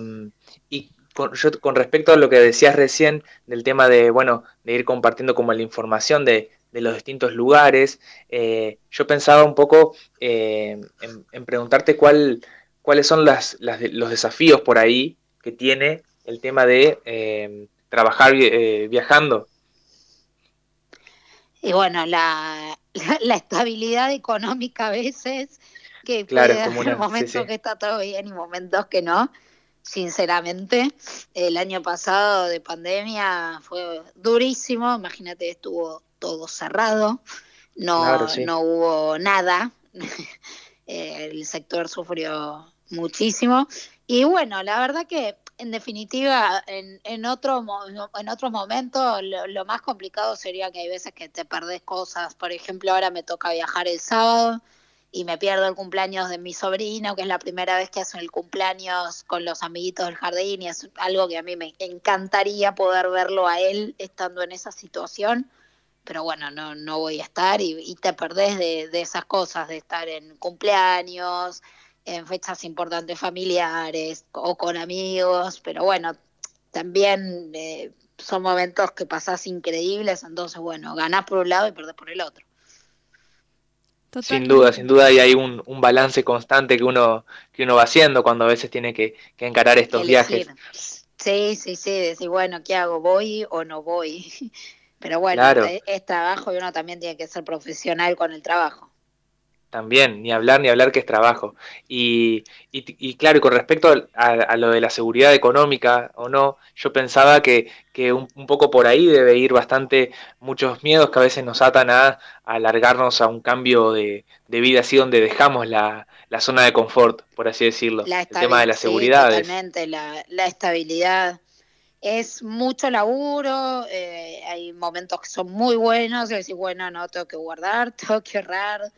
con, yo, con respecto a lo que decías recién del tema de, bueno, de ir compartiendo como la información de, de los distintos lugares, eh, yo pensaba un poco eh, en, en, preguntarte cuál, cuáles son las, las, los desafíos por ahí que tiene el tema de eh, trabajar viajando. Y bueno, la, la, la, estabilidad económica a veces, que claro, puede una, sí, sí. que está todo bien y momentos que no. Sinceramente, el año pasado de pandemia fue durísimo, imagínate, estuvo todo cerrado, no, claro, sí. no hubo nada, el sector sufrió muchísimo. Y bueno, la verdad que en definitiva, en, en, otro, en otro momento, lo, lo, más complicado sería que hay veces que te perdés cosas. Por ejemplo, ahora me toca viajar el sábado y me pierdo el cumpleaños de mi sobrino, que es la primera vez que hacen el cumpleaños con los amiguitos del jardín, y es algo que a mí me encantaría poder verlo a él estando en esa situación. Pero bueno, no, no voy a estar y, te perdés de, de esas cosas, de estar en cumpleaños, en fechas importantes familiares o con amigos, pero bueno, también eh, son momentos que pasás increíbles, entonces bueno, ganás por un lado y perdés por el otro. Totalmente. Sin duda, sin duda, y hay un, un, balance constante que uno, que uno va haciendo cuando a veces tiene que, que encarar estos Elegir. viajes. Sí, sí, sí, decir, bueno, ¿qué hago? ¿Voy o no voy? Pero bueno, claro. es, es trabajo y uno también tiene que ser profesional con el trabajo. También, ni hablar, ni hablar que es trabajo. Y, y, y claro, y con respecto a, a, lo de la seguridad económica o no, yo pensaba que, que un, un, poco por ahí debe ir bastante muchos miedos que a veces nos atan a, a alargarnos a un cambio de, de, vida así donde dejamos la, la, zona de confort, por así decirlo. el tema de la seguridad. Sí, totalmente, la, la, estabilidad. Es mucho laburo, eh, hay momentos que son muy buenos, y decir, bueno, no, tengo que guardar, tengo que ahorrar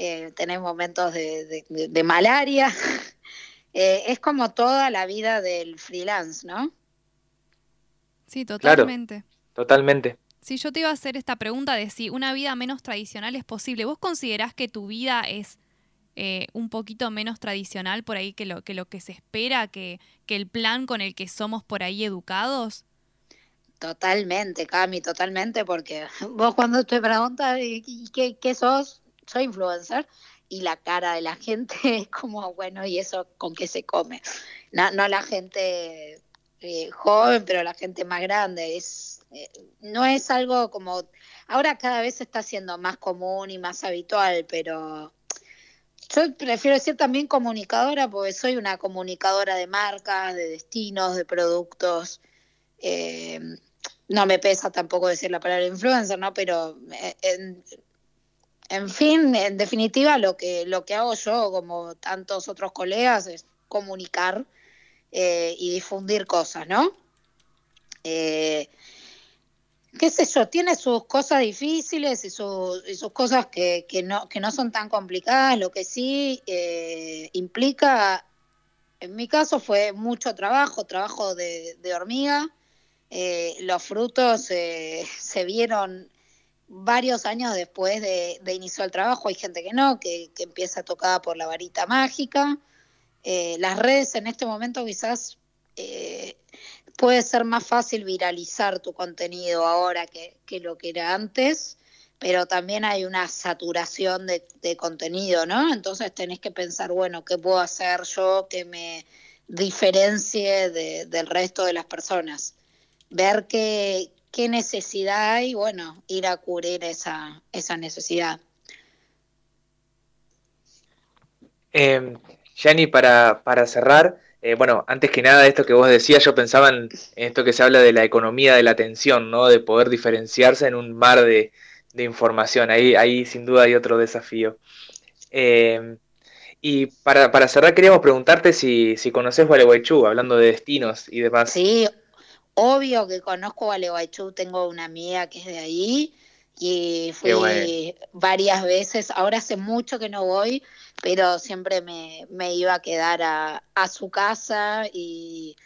eh, tenés momentos de, de, de malaria. eh, es como toda la vida del freelance, ¿no? Sí, totalmente. Claro, totalmente. Si sí, yo te iba a hacer esta pregunta de si una vida menos tradicional es posible, ¿vos considerás que tu vida es eh, un poquito menos tradicional por ahí que lo que, lo que se espera, que, que el plan con el que somos por ahí educados? Totalmente, Cami, totalmente, porque vos cuando te preguntas ¿qué, qué sos? Soy influencer y la cara de la gente es como, bueno, ¿y eso con qué se come? No, no la gente eh, joven, pero la gente más grande. Es, eh, no es algo como, ahora cada vez está siendo más común y más habitual, pero yo prefiero decir también comunicadora porque soy una comunicadora de marcas, de destinos, de productos. Eh, no me pesa tampoco decir la palabra influencer, ¿no? Pero en fin, en definitiva, lo que, lo que hago yo, como tantos otros colegas, es comunicar eh, y difundir cosas, ¿no? Eh, qué sé yo, tiene sus cosas difíciles y, su, sus cosas que, no, que no son tan complicadas, lo que sí eh, implica, en mi caso fue mucho trabajo, trabajo de, hormiga, eh, los frutos se vieron varios años después de, de iniciar el trabajo, hay gente que no, que, que empieza tocada por la varita mágica. Eh, las redes en este momento quizás eh, puede ser más fácil viralizar tu contenido ahora que, que, lo que era antes, pero también hay una saturación de, de contenido, ¿no? Entonces tenés que pensar, bueno, ¿qué puedo hacer yo que me diferencie de, del resto de las personas? Ver que, qué necesidad hay, bueno, ir a cubrir esa, esa necesidad. Eh, para, para cerrar, eh, bueno, antes que nada, esto que vos decías, yo pensaba en esto que se habla de la economía de la atención, ¿no? De poder diferenciarse en un mar de, de información. Ahí, ahí sin duda hay otro desafío. Eh, y para, para cerrar, queríamos preguntarte si, si conoces Gualeguaychú, hablando de destinos y demás. Sí, obvio que conozco Gualeguaychú, tengo una amiga que es de ahí y fui bueno. varias veces. Ahora hace mucho que no voy, pero siempre me, me iba a quedar a, a su casa y,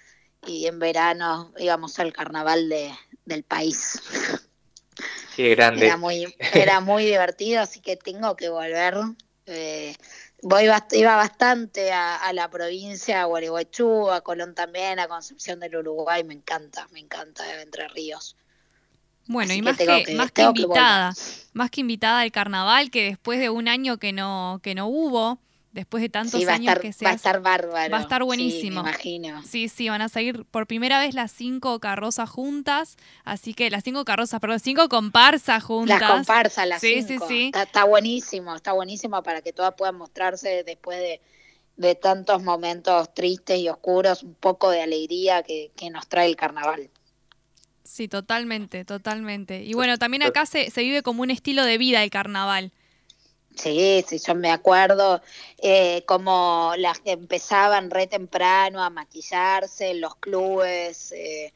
y en verano íbamos al carnaval de, del país. Qué grande. Era muy, era muy divertido, así que tengo que volver. Eh, iba bastante a, a la provincia, a Gualeguaychú, a Colón también, a Concepción del Uruguay, me encanta, me encanta Entre Ríos. Bueno, Así y más que, que- más que invitada, más que invitada al carnaval, que después de un año que no, que no hubo, después de tantos Sí, va a años estar, que se va a estar bárbaro. va a estar sí, buenísimo. me imagino. Sí, sí, van a salir por primera vez las cinco carrozas juntas, así que las cinco carrozas, perdón, cinco comparsas juntas. Las comparsas, las Sí, cinco. sí, sí. Está, está buenísimo, está buenísimo para que todas puedan mostrarse después de, de tantos momentos tristes y oscuros, un poco de alegría que, que nos trae el carnaval. Sí, totalmente, totalmente. Y bueno, también acá se, se vive como un estilo de vida el carnaval. Sí, sí, yo me acuerdo eh, como las que empezaban re temprano a maquillarse en los clubes, eh,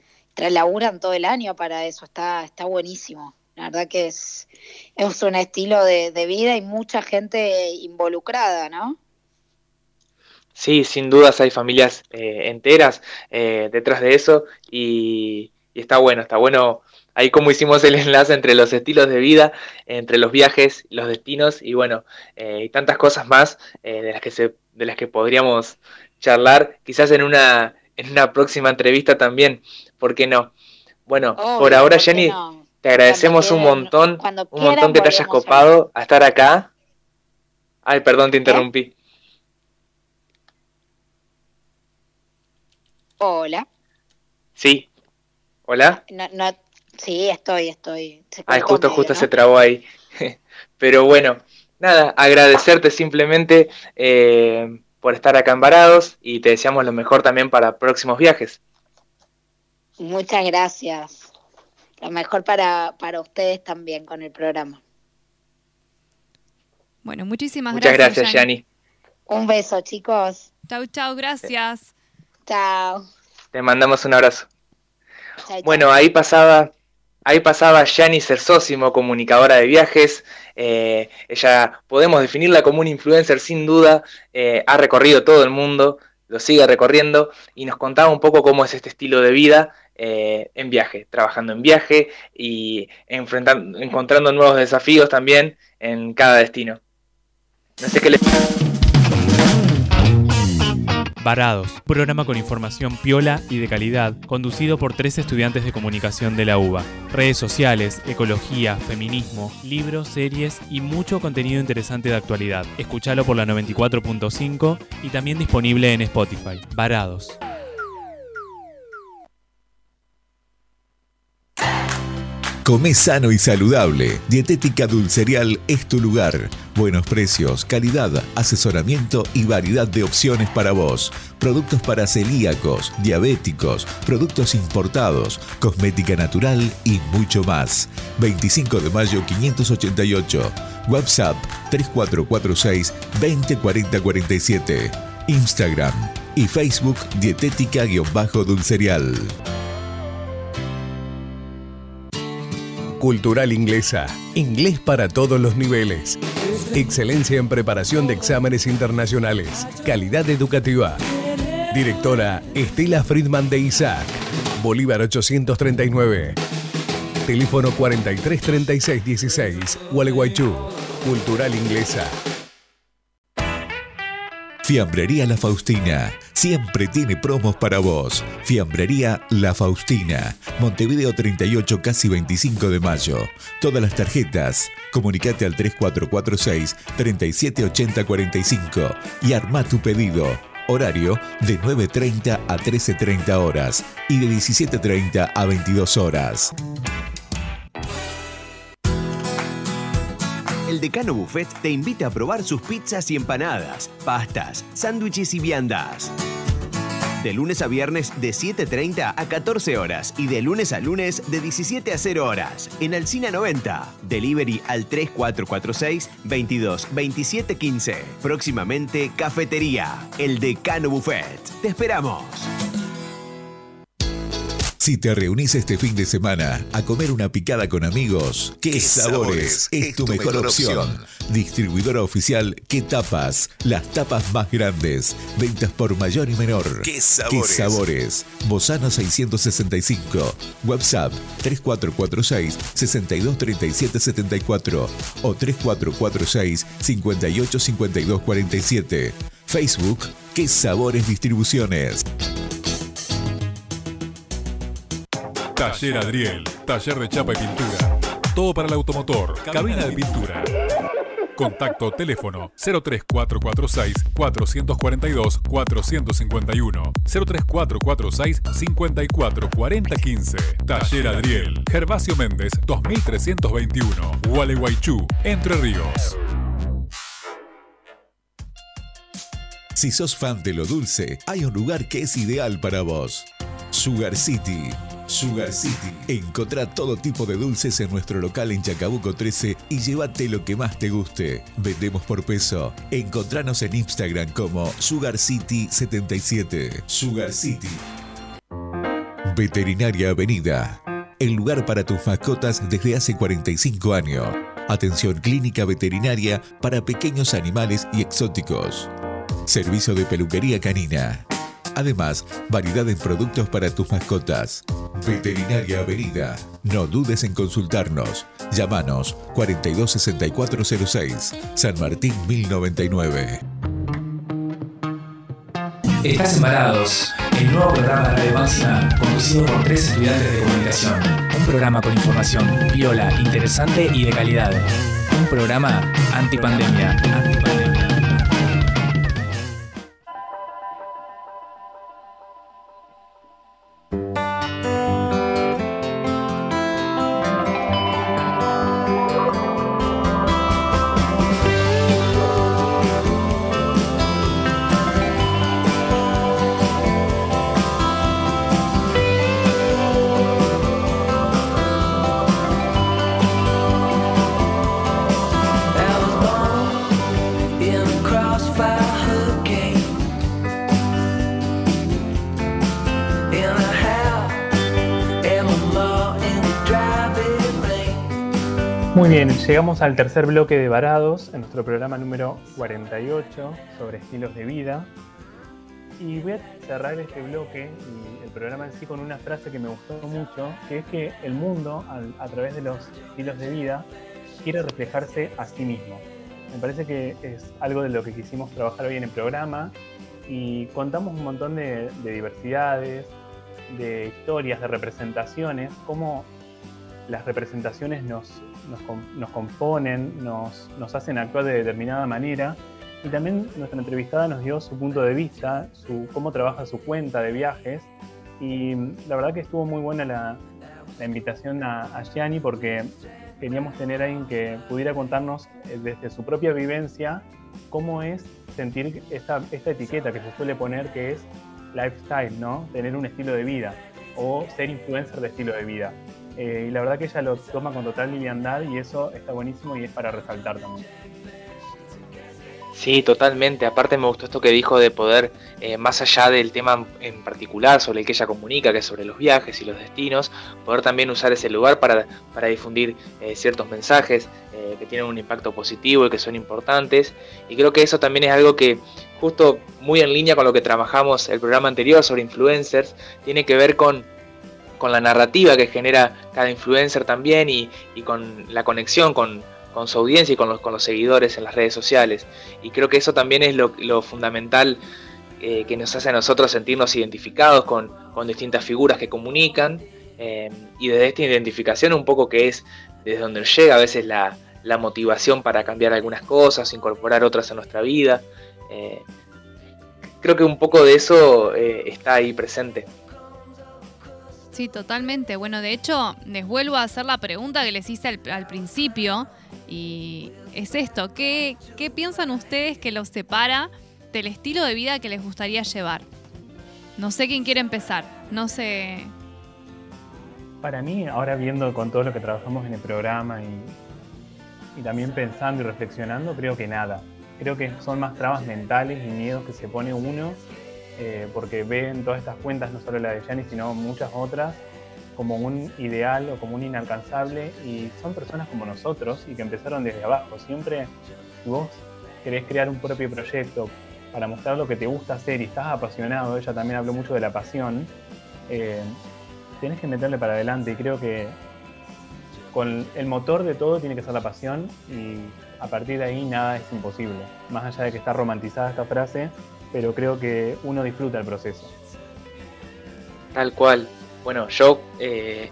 todo el año para eso, está, está buenísimo. La verdad que es, es un estilo de, vida y mucha gente involucrada, ¿no? Sí, sin dudas hay familias eh, enteras eh, detrás de eso y está bueno, está bueno ahí como hicimos el enlace entre los estilos de vida, entre los viajes, los destinos y bueno, eh, y tantas cosas más eh, de las que se, de las que podríamos charlar, quizás en una, en una próxima entrevista también, ¿por qué no? Bueno, Obvio, por ahora ¿por qué Jenny, no? te agradecemos un montón, un montón que te hayas a copado a estar acá. Ay, perdón, ¿Eh? te interrumpí. Hola. Sí. ¿Hola? No, no, sí, estoy, estoy. Se Ay, justo, medio, justo ¿no? se trabó ahí. Pero bueno, nada, agradecerte simplemente eh, por estar acá en Varados y te deseamos lo mejor también para próximos viajes. Muchas gracias. Lo mejor para, para ustedes también con el programa. Bueno, muchísimas Muchas gracias. gracias, Yani. Un beso, chicos. Chau, chau, gracias. Chao. Te mandamos un abrazo. Bueno, ahí pasaba, ahí pasaba Yani Cersósimo, comunicadora de viajes. Eh, ella podemos definirla como una influencer sin duda. eh, ha recorrido todo el mundo, lo sigue recorriendo y nos contaba un poco cómo es este estilo de vida eh, en viaje, trabajando en viaje y enfrentando, encontrando nuevos desafíos también en cada destino. No sé qué le Varados, programa con información piola y de calidad, conducido por tres estudiantes de comunicación de la UBA. Redes sociales, ecología, feminismo, libros, series y mucho contenido interesante de actualidad. Escuchalo por la 94.5 y también disponible en Spotify. Varados. Come sano y saludable. Dietética Dulcerial es tu lugar. Buenos precios, calidad, asesoramiento y variedad de opciones para vos. Productos para celíacos, diabéticos, productos importados, cosmética natural y mucho más. 25 de mayo 588. WhatsApp 3446 204047. Instagram y Facebook Dietética-Dulcerial. Cultural Inglesa. Inglés para todos los niveles. Excelencia en preparación de exámenes internacionales. Calidad educativa. Directora Estela Friedman de Isaac. Bolívar 839. Teléfono 433616. Gualeguaychú. Cultural Inglesa. Fiambrería La Faustina. Siempre tiene promos para vos. Fiambrería La Faustina. Montevideo 38, casi 25 de mayo. Todas las tarjetas. Comunicate al 3446-378045 y arma tu pedido. Horario de 9.30 a 13.30 horas y de 17.30 a 22 horas. El Decano Buffet te invita a probar sus pizzas y empanadas, pastas, sándwiches y viandas. De lunes a viernes de 7.30 a 14 horas y de lunes a lunes de 17 a 0 horas en Alcina 90. Delivery al 3446 22 27 15. Próximamente Cafetería, el Decano Buffet. Te esperamos. Si te reunís este fin de semana a comer una picada con amigos, ¿qué, sabores, es tu mejor, opción? Distribuidora oficial ¿Qué tapas? Las tapas más grandes. Ventas por mayor y menor. ¿Qué sabores? ¿Qué sabores? Bozano 665. WhatsApp 3446 623774 o 3446 585247. Facebook ¿Qué sabores distribuciones? Taller Adriel, taller de chapa y pintura. Todo para el automotor, cabina de pintura. Contacto teléfono 03446 442 451 03446 544015 Taller Adriel Gervasio Méndez 2321 Gualeguaychú Entre Ríos Si sos fan de lo dulce, hay un lugar que es ideal para vos. Sugar City. Sugar City. Encontrá todo tipo de dulces en nuestro local en Chacabuco 13 y llévate lo que más te guste. Vendemos por peso. Encontranos en Instagram como Sugar City 77. Sugar City. Veterinaria Avenida. El lugar para tus mascotas desde hace 45 años. Atención clínica veterinaria para pequeños animales y exóticos. Servicio de peluquería canina. Además, variedad en productos para tus mascotas. Veterinaria Avenida. No dudes en consultarnos. Llámanos 426406, San Martín 1099. Estás embarados, el nuevo programa de Radio conducido por tres estudiantes de comunicación. Un programa con información viola, interesante y de calidad. Un programa antipandemia. antipandemia. Muy bien, llegamos al tercer bloque de Varados en nuestro programa número 48 sobre estilos de vida. Y voy a cerrar este bloque y el programa en sí con una frase que me gustó mucho, que es que el mundo, a través de los estilos de vida, quiere reflejarse a sí mismo. Me parece que es algo de lo que quisimos trabajar hoy en el programa y contamos un montón de diversidades, de historias, de representaciones, cómo las representaciones nos, nos, nos componen, nos, nos hacen actuar de determinada manera. Y también nuestra entrevistada nos dio su punto de vista, su, cómo trabaja su cuenta de viajes. Y la verdad que estuvo muy buena la, la invitación a, a Gianni porque queríamos tener a alguien que pudiera contarnos eh, desde su propia vivencia cómo es sentir esta, esta etiqueta que se suele poner que es lifestyle, ¿no? Tener un estilo de vida o ser influencer de estilo de vida. Eh, y la verdad que ella lo toma con total liviandad y eso está buenísimo y es para resaltar también. Sí, totalmente. Aparte me gustó esto que dijo de poder, eh, más allá del tema en particular sobre el que ella comunica, que es sobre los viajes y los destinos, poder también usar ese lugar para, para difundir eh, ciertos mensajes que tienen un impacto positivo y que son importantes. Y creo que eso también es algo que justo muy en línea con lo que trabajamos el programa anterior sobre influencers, tiene que ver con, con la narrativa que genera cada influencer también y, y con la conexión con, con su audiencia y con los, con los seguidores en las redes sociales. Y creo que eso también es lo, lo fundamental eh, que nos hace a nosotros sentirnos identificados con, con distintas figuras que comunican. eh, y desde esta identificación un poco que es desde donde llega a veces la, la motivación para cambiar algunas cosas, incorporar otras a nuestra vida. Eh, creo que un poco de eso está ahí presente. Sí, totalmente. Bueno, de hecho, les vuelvo a hacer la pregunta que les hice al, principio y es esto, ¿qué, ¿qué piensan ustedes que los separa del estilo de vida que les gustaría llevar? No sé quién quiere empezar, no sé. Para mí, ahora viendo con todo lo que trabajamos en el programa y también pensando y reflexionando, creo que nada. Creo que son más trabas mentales y miedos que se pone uno, eh, porque ve en todas estas cuentas, no solo la de Gianni, sino muchas otras, como un ideal o como un inalcanzable y son personas como nosotros y que empezaron desde abajo. Siempre, si vos querés crear un propio proyecto para mostrar lo que te gusta hacer y estás apasionado, ella también habló mucho de la pasión, eh, tenés que meterle para adelante y creo que con el motor de todo tiene que ser la pasión y a partir de ahí nada es imposible. Más allá de que está romantizada esta frase, pero creo que uno disfruta el proceso. Tal cual. Bueno, yo eh,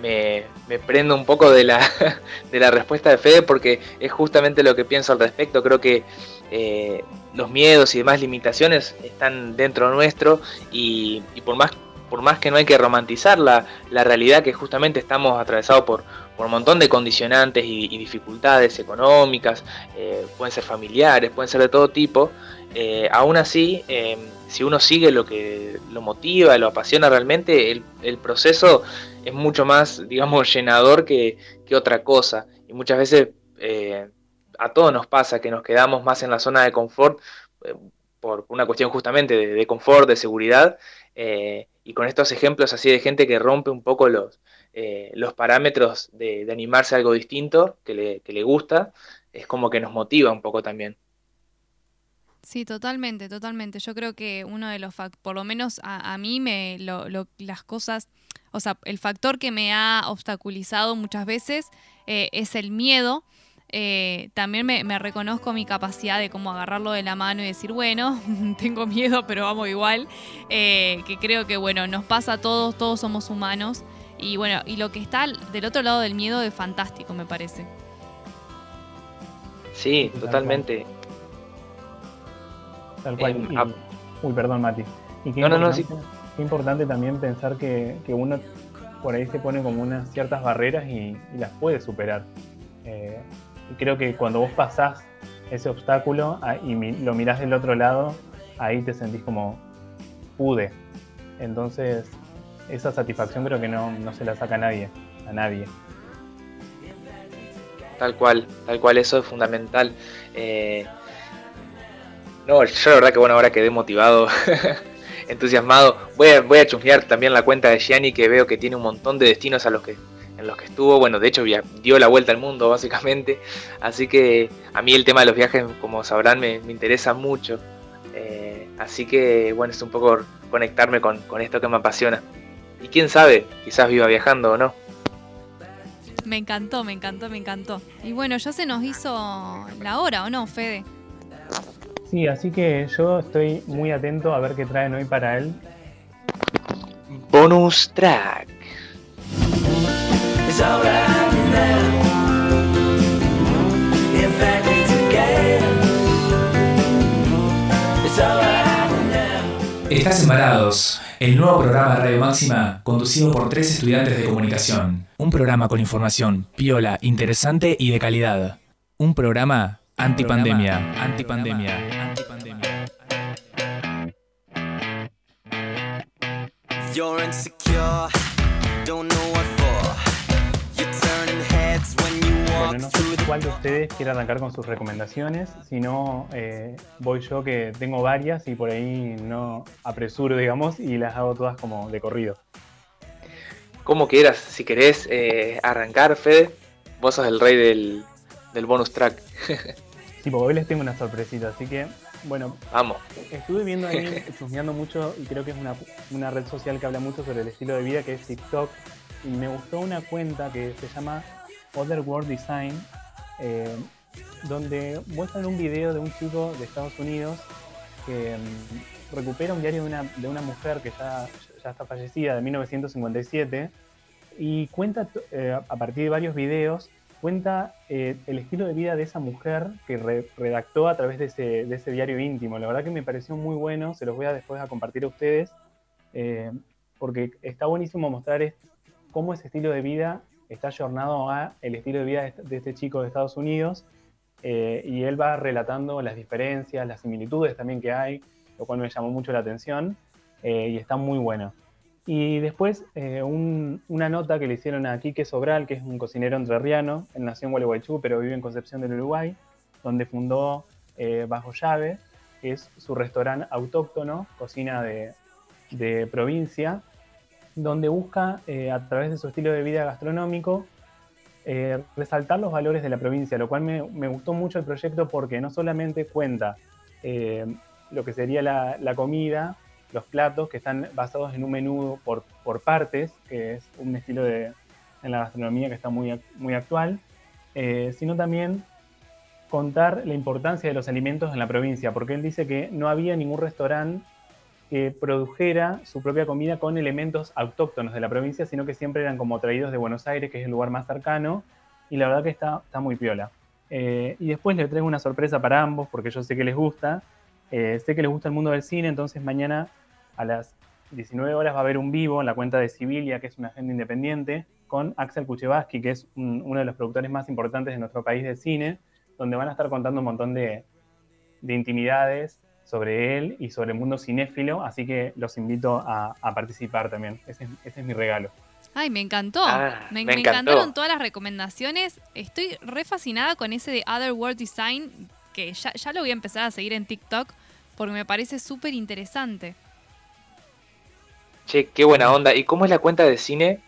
me, me prendo un poco de la, de la respuesta de Fede porque es justamente lo que pienso al respecto. Creo que eh, los miedos y demás limitaciones están dentro nuestro y, y por más por más que no hay que romantizar la, realidad que justamente estamos atravesados por, por un montón de condicionantes y, y dificultades económicas, eh, pueden ser familiares, pueden ser de todo tipo, eh, aún así, eh, si uno sigue lo que lo motiva, lo apasiona realmente, el, proceso es mucho más, digamos, llenador que, que otra cosa. Y muchas veces eh, a todos nos pasa que nos quedamos más en la zona de confort eh, por una cuestión justamente de, confort, de seguridad, eh, y con estos ejemplos así de gente que rompe un poco los, los parámetros de, de animarse a algo distinto, que le, que le gusta, es como que nos motiva un poco también. Sí, totalmente, totalmente. Yo creo que uno de los factores, por lo menos a, a mí, me, lo, lo- las cosas, o sea, el factor que me ha obstaculizado muchas veces eh, es el miedo. Eh, también me, me reconozco mi capacidad de como agarrarlo de la mano y decir, bueno, tengo miedo, pero vamos igual. Eh, que creo que, bueno, nos pasa a todos, todos somos humanos. Y bueno, y lo que está del otro lado del miedo es fantástico, me parece. Sí, totalmente. Tal cual. Y- ah. uy, perdón, Mati. Y qué No, no, no, importante, qué importante también pensar que, que uno por ahí se pone como unas ciertas barreras y, y las puede superar. Eh, y creo que cuando vos pasás ese obstáculo ah, y mi- lo mirás del otro lado, ahí te sentís como pude. Entonces, esa satisfacción creo que no, no se la saca a nadie, a nadie. Tal cual, tal cual, eso es fundamental. Eh, no, yo la verdad que bueno, ahora quedé motivado, entusiasmado. Voy a, voy a también la cuenta de Gianni que veo que tiene un montón de destinos a los que, en los que estuvo. Bueno, de hecho dio la vuelta al mundo básicamente. Así que a mí el tema de los viajes, como sabrán, me, me interesa mucho. Eh, así que bueno, es un poco conectarme con, con esto que me apasiona. Y quién sabe, quizás viva viajando o no. Me encantó, me encantó, me encantó. Y bueno, ya se nos hizo la hora, ¿o no, Fede? Sí, así que yo estoy muy atento a ver qué traen hoy para él. Bonus track. Estás embarados. El nuevo programa de Radio Máxima, conducido por tres estudiantes de comunicación. Un programa con información piola, interesante y de calidad. Un programa antipandemia. Antipandemia. Antipandemia. You're insecure, don't know what for. You're turning heads when you Bueno, no sé cuál de ustedes quiere arrancar con sus recomendaciones, si no eh, voy yo que tengo varias y por ahí no apresuro, digamos, y las hago todas como de corrido. Como quieras, si querés eh, arrancar, Fede, vos sos el rey del, del bonus track. Tipo, hoy les tengo una sorpresita, así que, bueno, Vamos. estuve viendo ahí, chusmeando mucho, y creo que es una, una red social que habla mucho sobre el estilo de vida, que es TikTok, y me gustó una cuenta que se llama Other World Design, eh, donde muestran un video de un chico de Estados Unidos que mm, recupera un diario de una, de una mujer que ya, ya está fallecida, de 1957, y cuenta eh, a partir de varios videos, cuenta eh, el estilo de vida de esa mujer que re- redactó a través de ese, de ese diario íntimo. La verdad que me pareció muy bueno, se los voy a después a compartir a ustedes, eh, porque está buenísimo mostrar cómo ese estilo de vida está ayornado a el estilo de vida de este, de este chico de Estados Unidos, eh, y él va relatando las diferencias, las similitudes también que hay, lo cual me llamó mucho la atención, eh, y está muy bueno. Y después eh, un- una nota que le hicieron a Quique Sobral, que es un cocinero entrerriano, él nació en Gualeguaychú, pero vive en Concepción del Uruguay, donde fundó eh, Bajo Llave, que es su restaurante autóctono, cocina de, de provincia. donde busca, eh, a través de su estilo de vida gastronómico, eh, resaltar los valores de la provincia, lo cual me, me gustó mucho el proyecto porque no solamente cuenta lo que sería la, la comida, los platos que están basados en un menú por, por partes, que es un estilo de, en la gastronomía que está muy, muy actual, eh, sino también contar la importancia de los alimentos en la provincia, porque él dice que no había ningún restaurante que produjera su propia comida con elementos autóctonos de la provincia, sino que siempre eran como traídos de Buenos Aires, que es el lugar más cercano, y la verdad que está, está muy piola. Eh, y después les traigo una sorpresa para ambos, porque yo sé que les gusta, eh, sé que les gusta el mundo del cine, entonces mañana a las 19 horas va a haber un vivo en la cuenta de Sibilia, que es una agenda independiente, con Axel Kuchevaski, que es un- uno de los productores más importantes de nuestro país de cine, donde van a estar contando un montón de, de intimidades sobre él y sobre el mundo cinéfilo, así que los invito a, a participar también. Ese, es- ese es mi regalo. Ay, me encantó. Ah, me, me me encantó. encantaron todas las recomendaciones. Estoy re fascinada con ese de Other World Design, que ya, ya lo voy a empezar a seguir en TikTok, porque me parece súper interesante. Che, qué buena onda. ¿Y cómo es la cuenta de cine?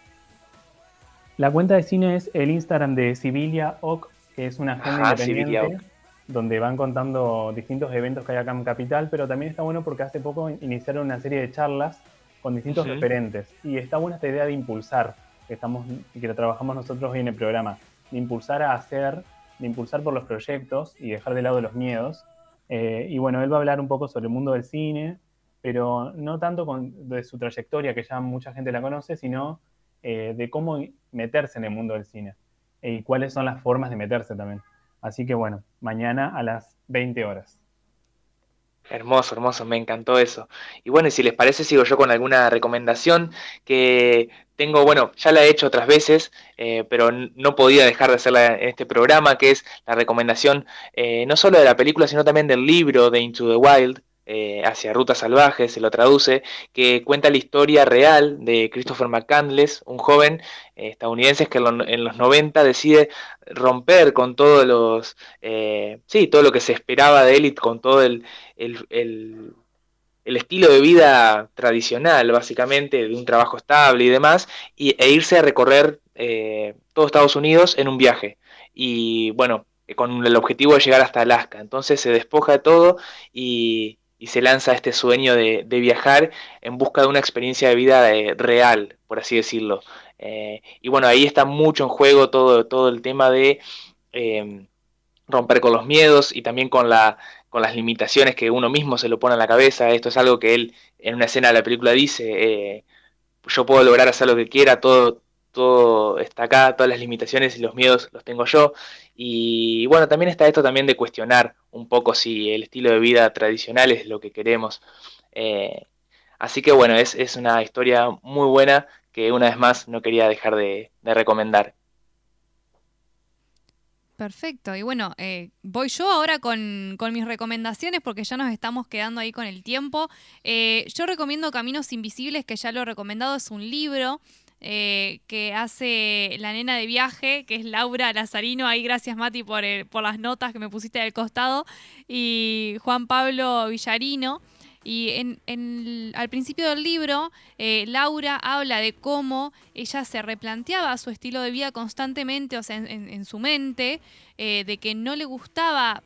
La cuenta de cine es el Instagram de Sibilia Oc, que es una agenda Ajá, independiente, donde van contando distintos eventos que hay acá en Capital, pero también está bueno porque hace poco iniciaron una serie de charlas con distintos referentes. Y está buena esta idea de impulsar, que, estamos, que lo trabajamos nosotros hoy en el programa, de impulsar a hacer, de impulsar por los proyectos y dejar de lado los miedos. Eh, y bueno, él va a hablar un poco sobre el mundo del cine, pero no tanto con, de su trayectoria, que ya mucha gente la conoce, sino eh, de cómo meterse en el mundo del cine eh, y cuáles son las formas de meterse también. Así que bueno, mañana a las 20 horas. Hermoso, hermoso, me encantó eso. Y bueno, y si les parece, sigo yo con alguna recomendación que tengo, bueno, ya la he hecho otras veces, eh, pero no podía dejar de hacerla en este programa, que es la recomendación eh, no solo de la película, sino también del libro de Into the Wild, eh, hacia Rutas Salvajes, se lo traduce, que cuenta la historia real de Christopher McCandless, un joven estadounidense que en lo- en los 90 decide romper con todos los, sí, todo lo que se esperaba de él y con todo el- el estilo de vida tradicional, básicamente, de un trabajo estable y demás, y, e irse a recorrer eh, todo Estados Unidos en un viaje. Y bueno, eh, con el objetivo de llegar hasta Alaska. Entonces se despoja de todo y, se lanza este sueño de, viajar en busca de una experiencia de vida eh, real, por así decirlo. Eh, y bueno, ahí está mucho en juego todo, todo el tema de eh, romper con los miedos y también con la con las limitaciones que uno mismo se lo pone en la cabeza. Esto es algo que él en una escena de la película dice, eh, yo puedo lograr hacer lo que quiera, todo, todo está acá, todas las limitaciones y los miedos los tengo yo. Y bueno, también está esto también de cuestionar un poco si el estilo de vida tradicional es lo que queremos. Eh, así que bueno, es, es una historia muy buena que una vez más no quería dejar de, de recomendar. Perfecto. Y bueno, eh, voy yo ahora con, con mis recomendaciones porque ya nos estamos quedando ahí con el tiempo. Eh, yo recomiendo Caminos Invisibles, que ya lo he recomendado, es un libro eh, que hace la nena de viaje, que es Laura Lazarino. Ahí gracias Mati por, el- por las notas que me pusiste del costado. Y Juan Pablo Villarino. Y en, en- al principio del libro, eh, Laura habla de cómo ella se replanteaba su estilo de vida constantemente, o sea, en, su mente, eh, de que no le gustaba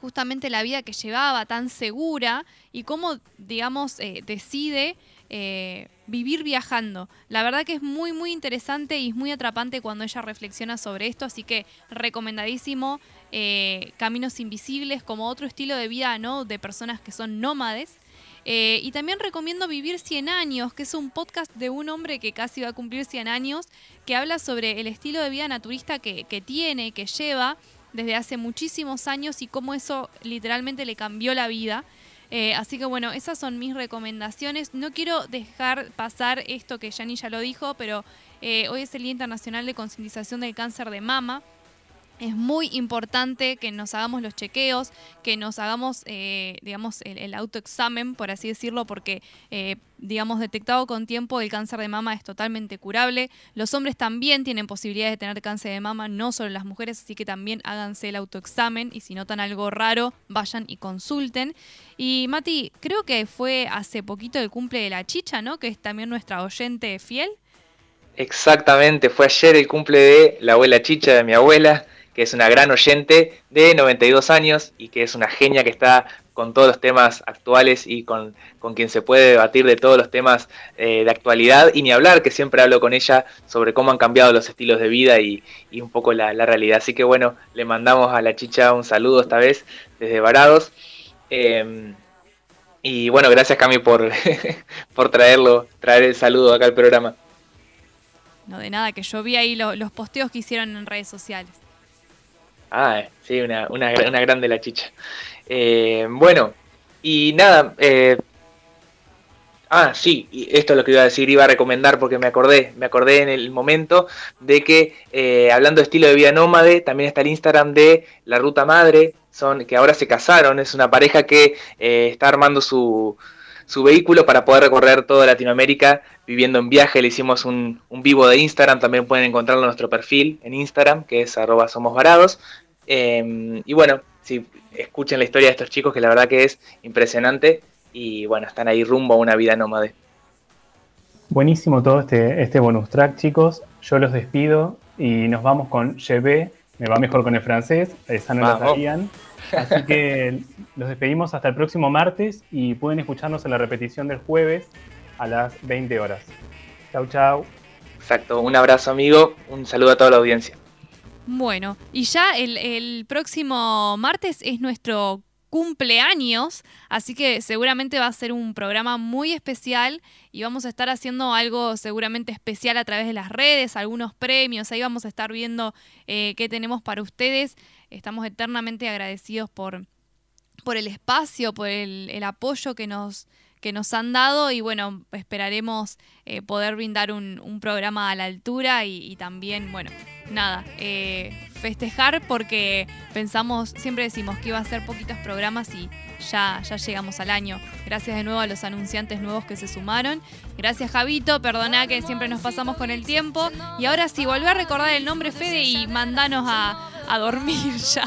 justamente la vida que llevaba tan segura y cómo, digamos, eh, decide eh, vivir viajando. La verdad que es muy, muy interesante y es muy atrapante cuando ella reflexiona sobre esto, así que recomendadísimo eh, Caminos Invisibles como otro estilo de vida. De personas que son nómades. Eh, y también recomiendo Vivir 100 años, que es un podcast de un hombre que casi va a cumplir 100 años, que habla sobre el estilo de vida naturista que, que tiene, que lleva desde hace muchísimos años y cómo eso literalmente le cambió la vida. Eh, así que bueno, esas son mis recomendaciones. No quiero dejar pasar esto que Yani ya lo dijo, pero hoy es el Día Internacional de Concientización del Cáncer de Mama. Es muy importante que nos hagamos los chequeos, que nos hagamos, eh, digamos, el, autoexamen, por así decirlo, porque, eh, digamos, detectado con tiempo, el cáncer de mama es totalmente curable. Los hombres también tienen posibilidades de tener cáncer de mama, no solo las mujeres, así que también háganse el autoexamen y si notan algo raro, vayan y consulten. Y Mati, creo que fue hace poquito el cumple de la chicha, ¿no? Que es también nuestra oyente fiel. Exactamente, fue ayer el cumple de la abuela Chicha de mi abuela, que es una gran oyente de 92 años y que es una genia que está con todos los temas actuales y con, con quien se puede debatir de todos los temas eh, de actualidad y ni hablar, que siempre hablo con ella sobre cómo han cambiado los estilos de vida y, y un poco la, la realidad. Así que bueno, le mandamos a la chicha un saludo esta vez desde Varados. Eh, y bueno, gracias Cami por, por traerlo, traer el saludo acá al programa. No, de nada, que yo vi ahí lo- los posteos que hicieron en redes sociales. Ah, sí, una, una, una grande la chicha. Eh, bueno, y nada, eh, ah, sí, esto es lo que iba a decir, iba a recomendar porque me acordé, me acordé en el momento de que eh, hablando de estilo de vida nómade, también está el Instagram de La Ruta Madre, son que ahora se casaron, es una pareja que eh, está armando su, su vehículo para poder recorrer toda Latinoamérica viviendo en viaje. Le hicimos un, un vivo de Instagram, también pueden encontrarlo en nuestro perfil en Instagram, que es arroba somos varados. Eh, y bueno, si escuchen la historia de estos chicos, que la verdad que es impresionante. Y bueno, están ahí rumbo a una vida nómade. Buenísimo todo este, este bonus track, chicos. Yo los despido y nos vamos con vais. Me va mejor con el francés, esa no la sabían. Así que los despedimos hasta el próximo martes y pueden escucharnos en la repetición del jueves a las 20 horas. Chau, chau. Exacto, un abrazo amigo, un saludo a toda la audiencia. Bueno, y ya el, próximo martes es nuestro cumpleaños, así que seguramente va a ser un programa muy especial y vamos a estar haciendo algo seguramente especial a través de las redes, algunos premios, ahí vamos a estar viendo eh, qué tenemos para ustedes. Estamos eternamente agradecidos por, por el espacio, por el, el apoyo que nos, que nos han dado y bueno, esperaremos eh, poder brindar un, programa a la altura y también, bueno, nada, eh, festejar porque pensamos, siempre decimos que iba a ser poquitos programas y ya, ya llegamos al año. Gracias de nuevo a los anunciantes nuevos que se sumaron. Gracias Javito, perdona que siempre nos pasamos con el tiempo. Y ahora sí, volví a recordar el nombre Fede y mandanos a, a dormir ya.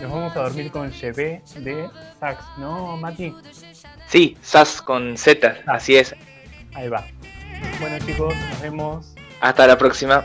Nos vamos a dormir con vais de Sax, ¿no, Mati? Sí, SAS con Z, así es. Ahí va. Bueno, chicos, nos vemos. Hasta la próxima.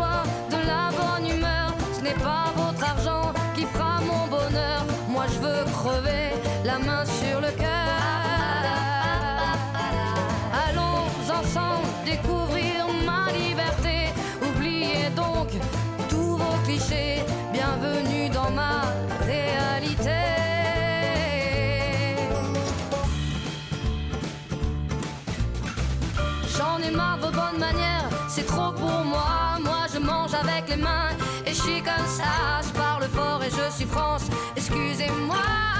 De la bonne humeur. Ce n'est pas et je suis comme ça. Je parle fort et je suis France, excusez-moi.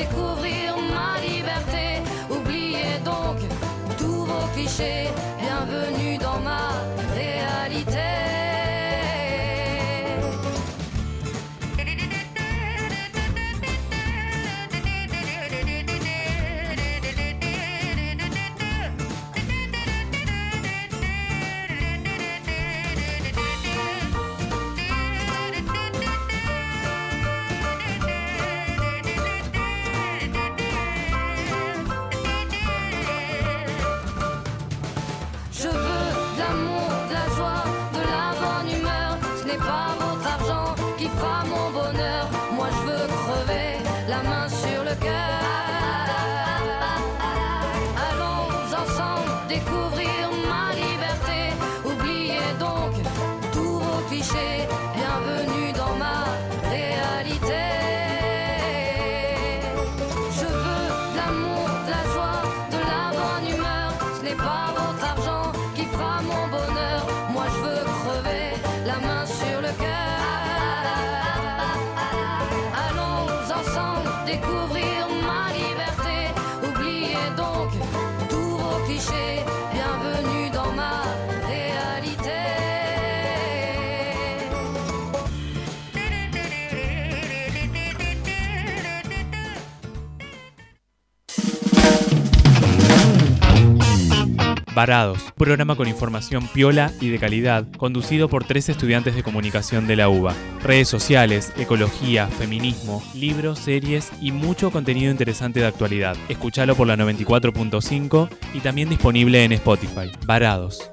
Découvrir ma liberté. Oubliez donc tous vos clichés. Varados, programa con información piola y de calidad, conducido por tres estudiantes de comunicación de la UBA. Redes sociales, ecología, feminismo, libros, series y mucho contenido interesante de actualidad. Escuchalo por la 94.5 y también disponible en Spotify. Varados.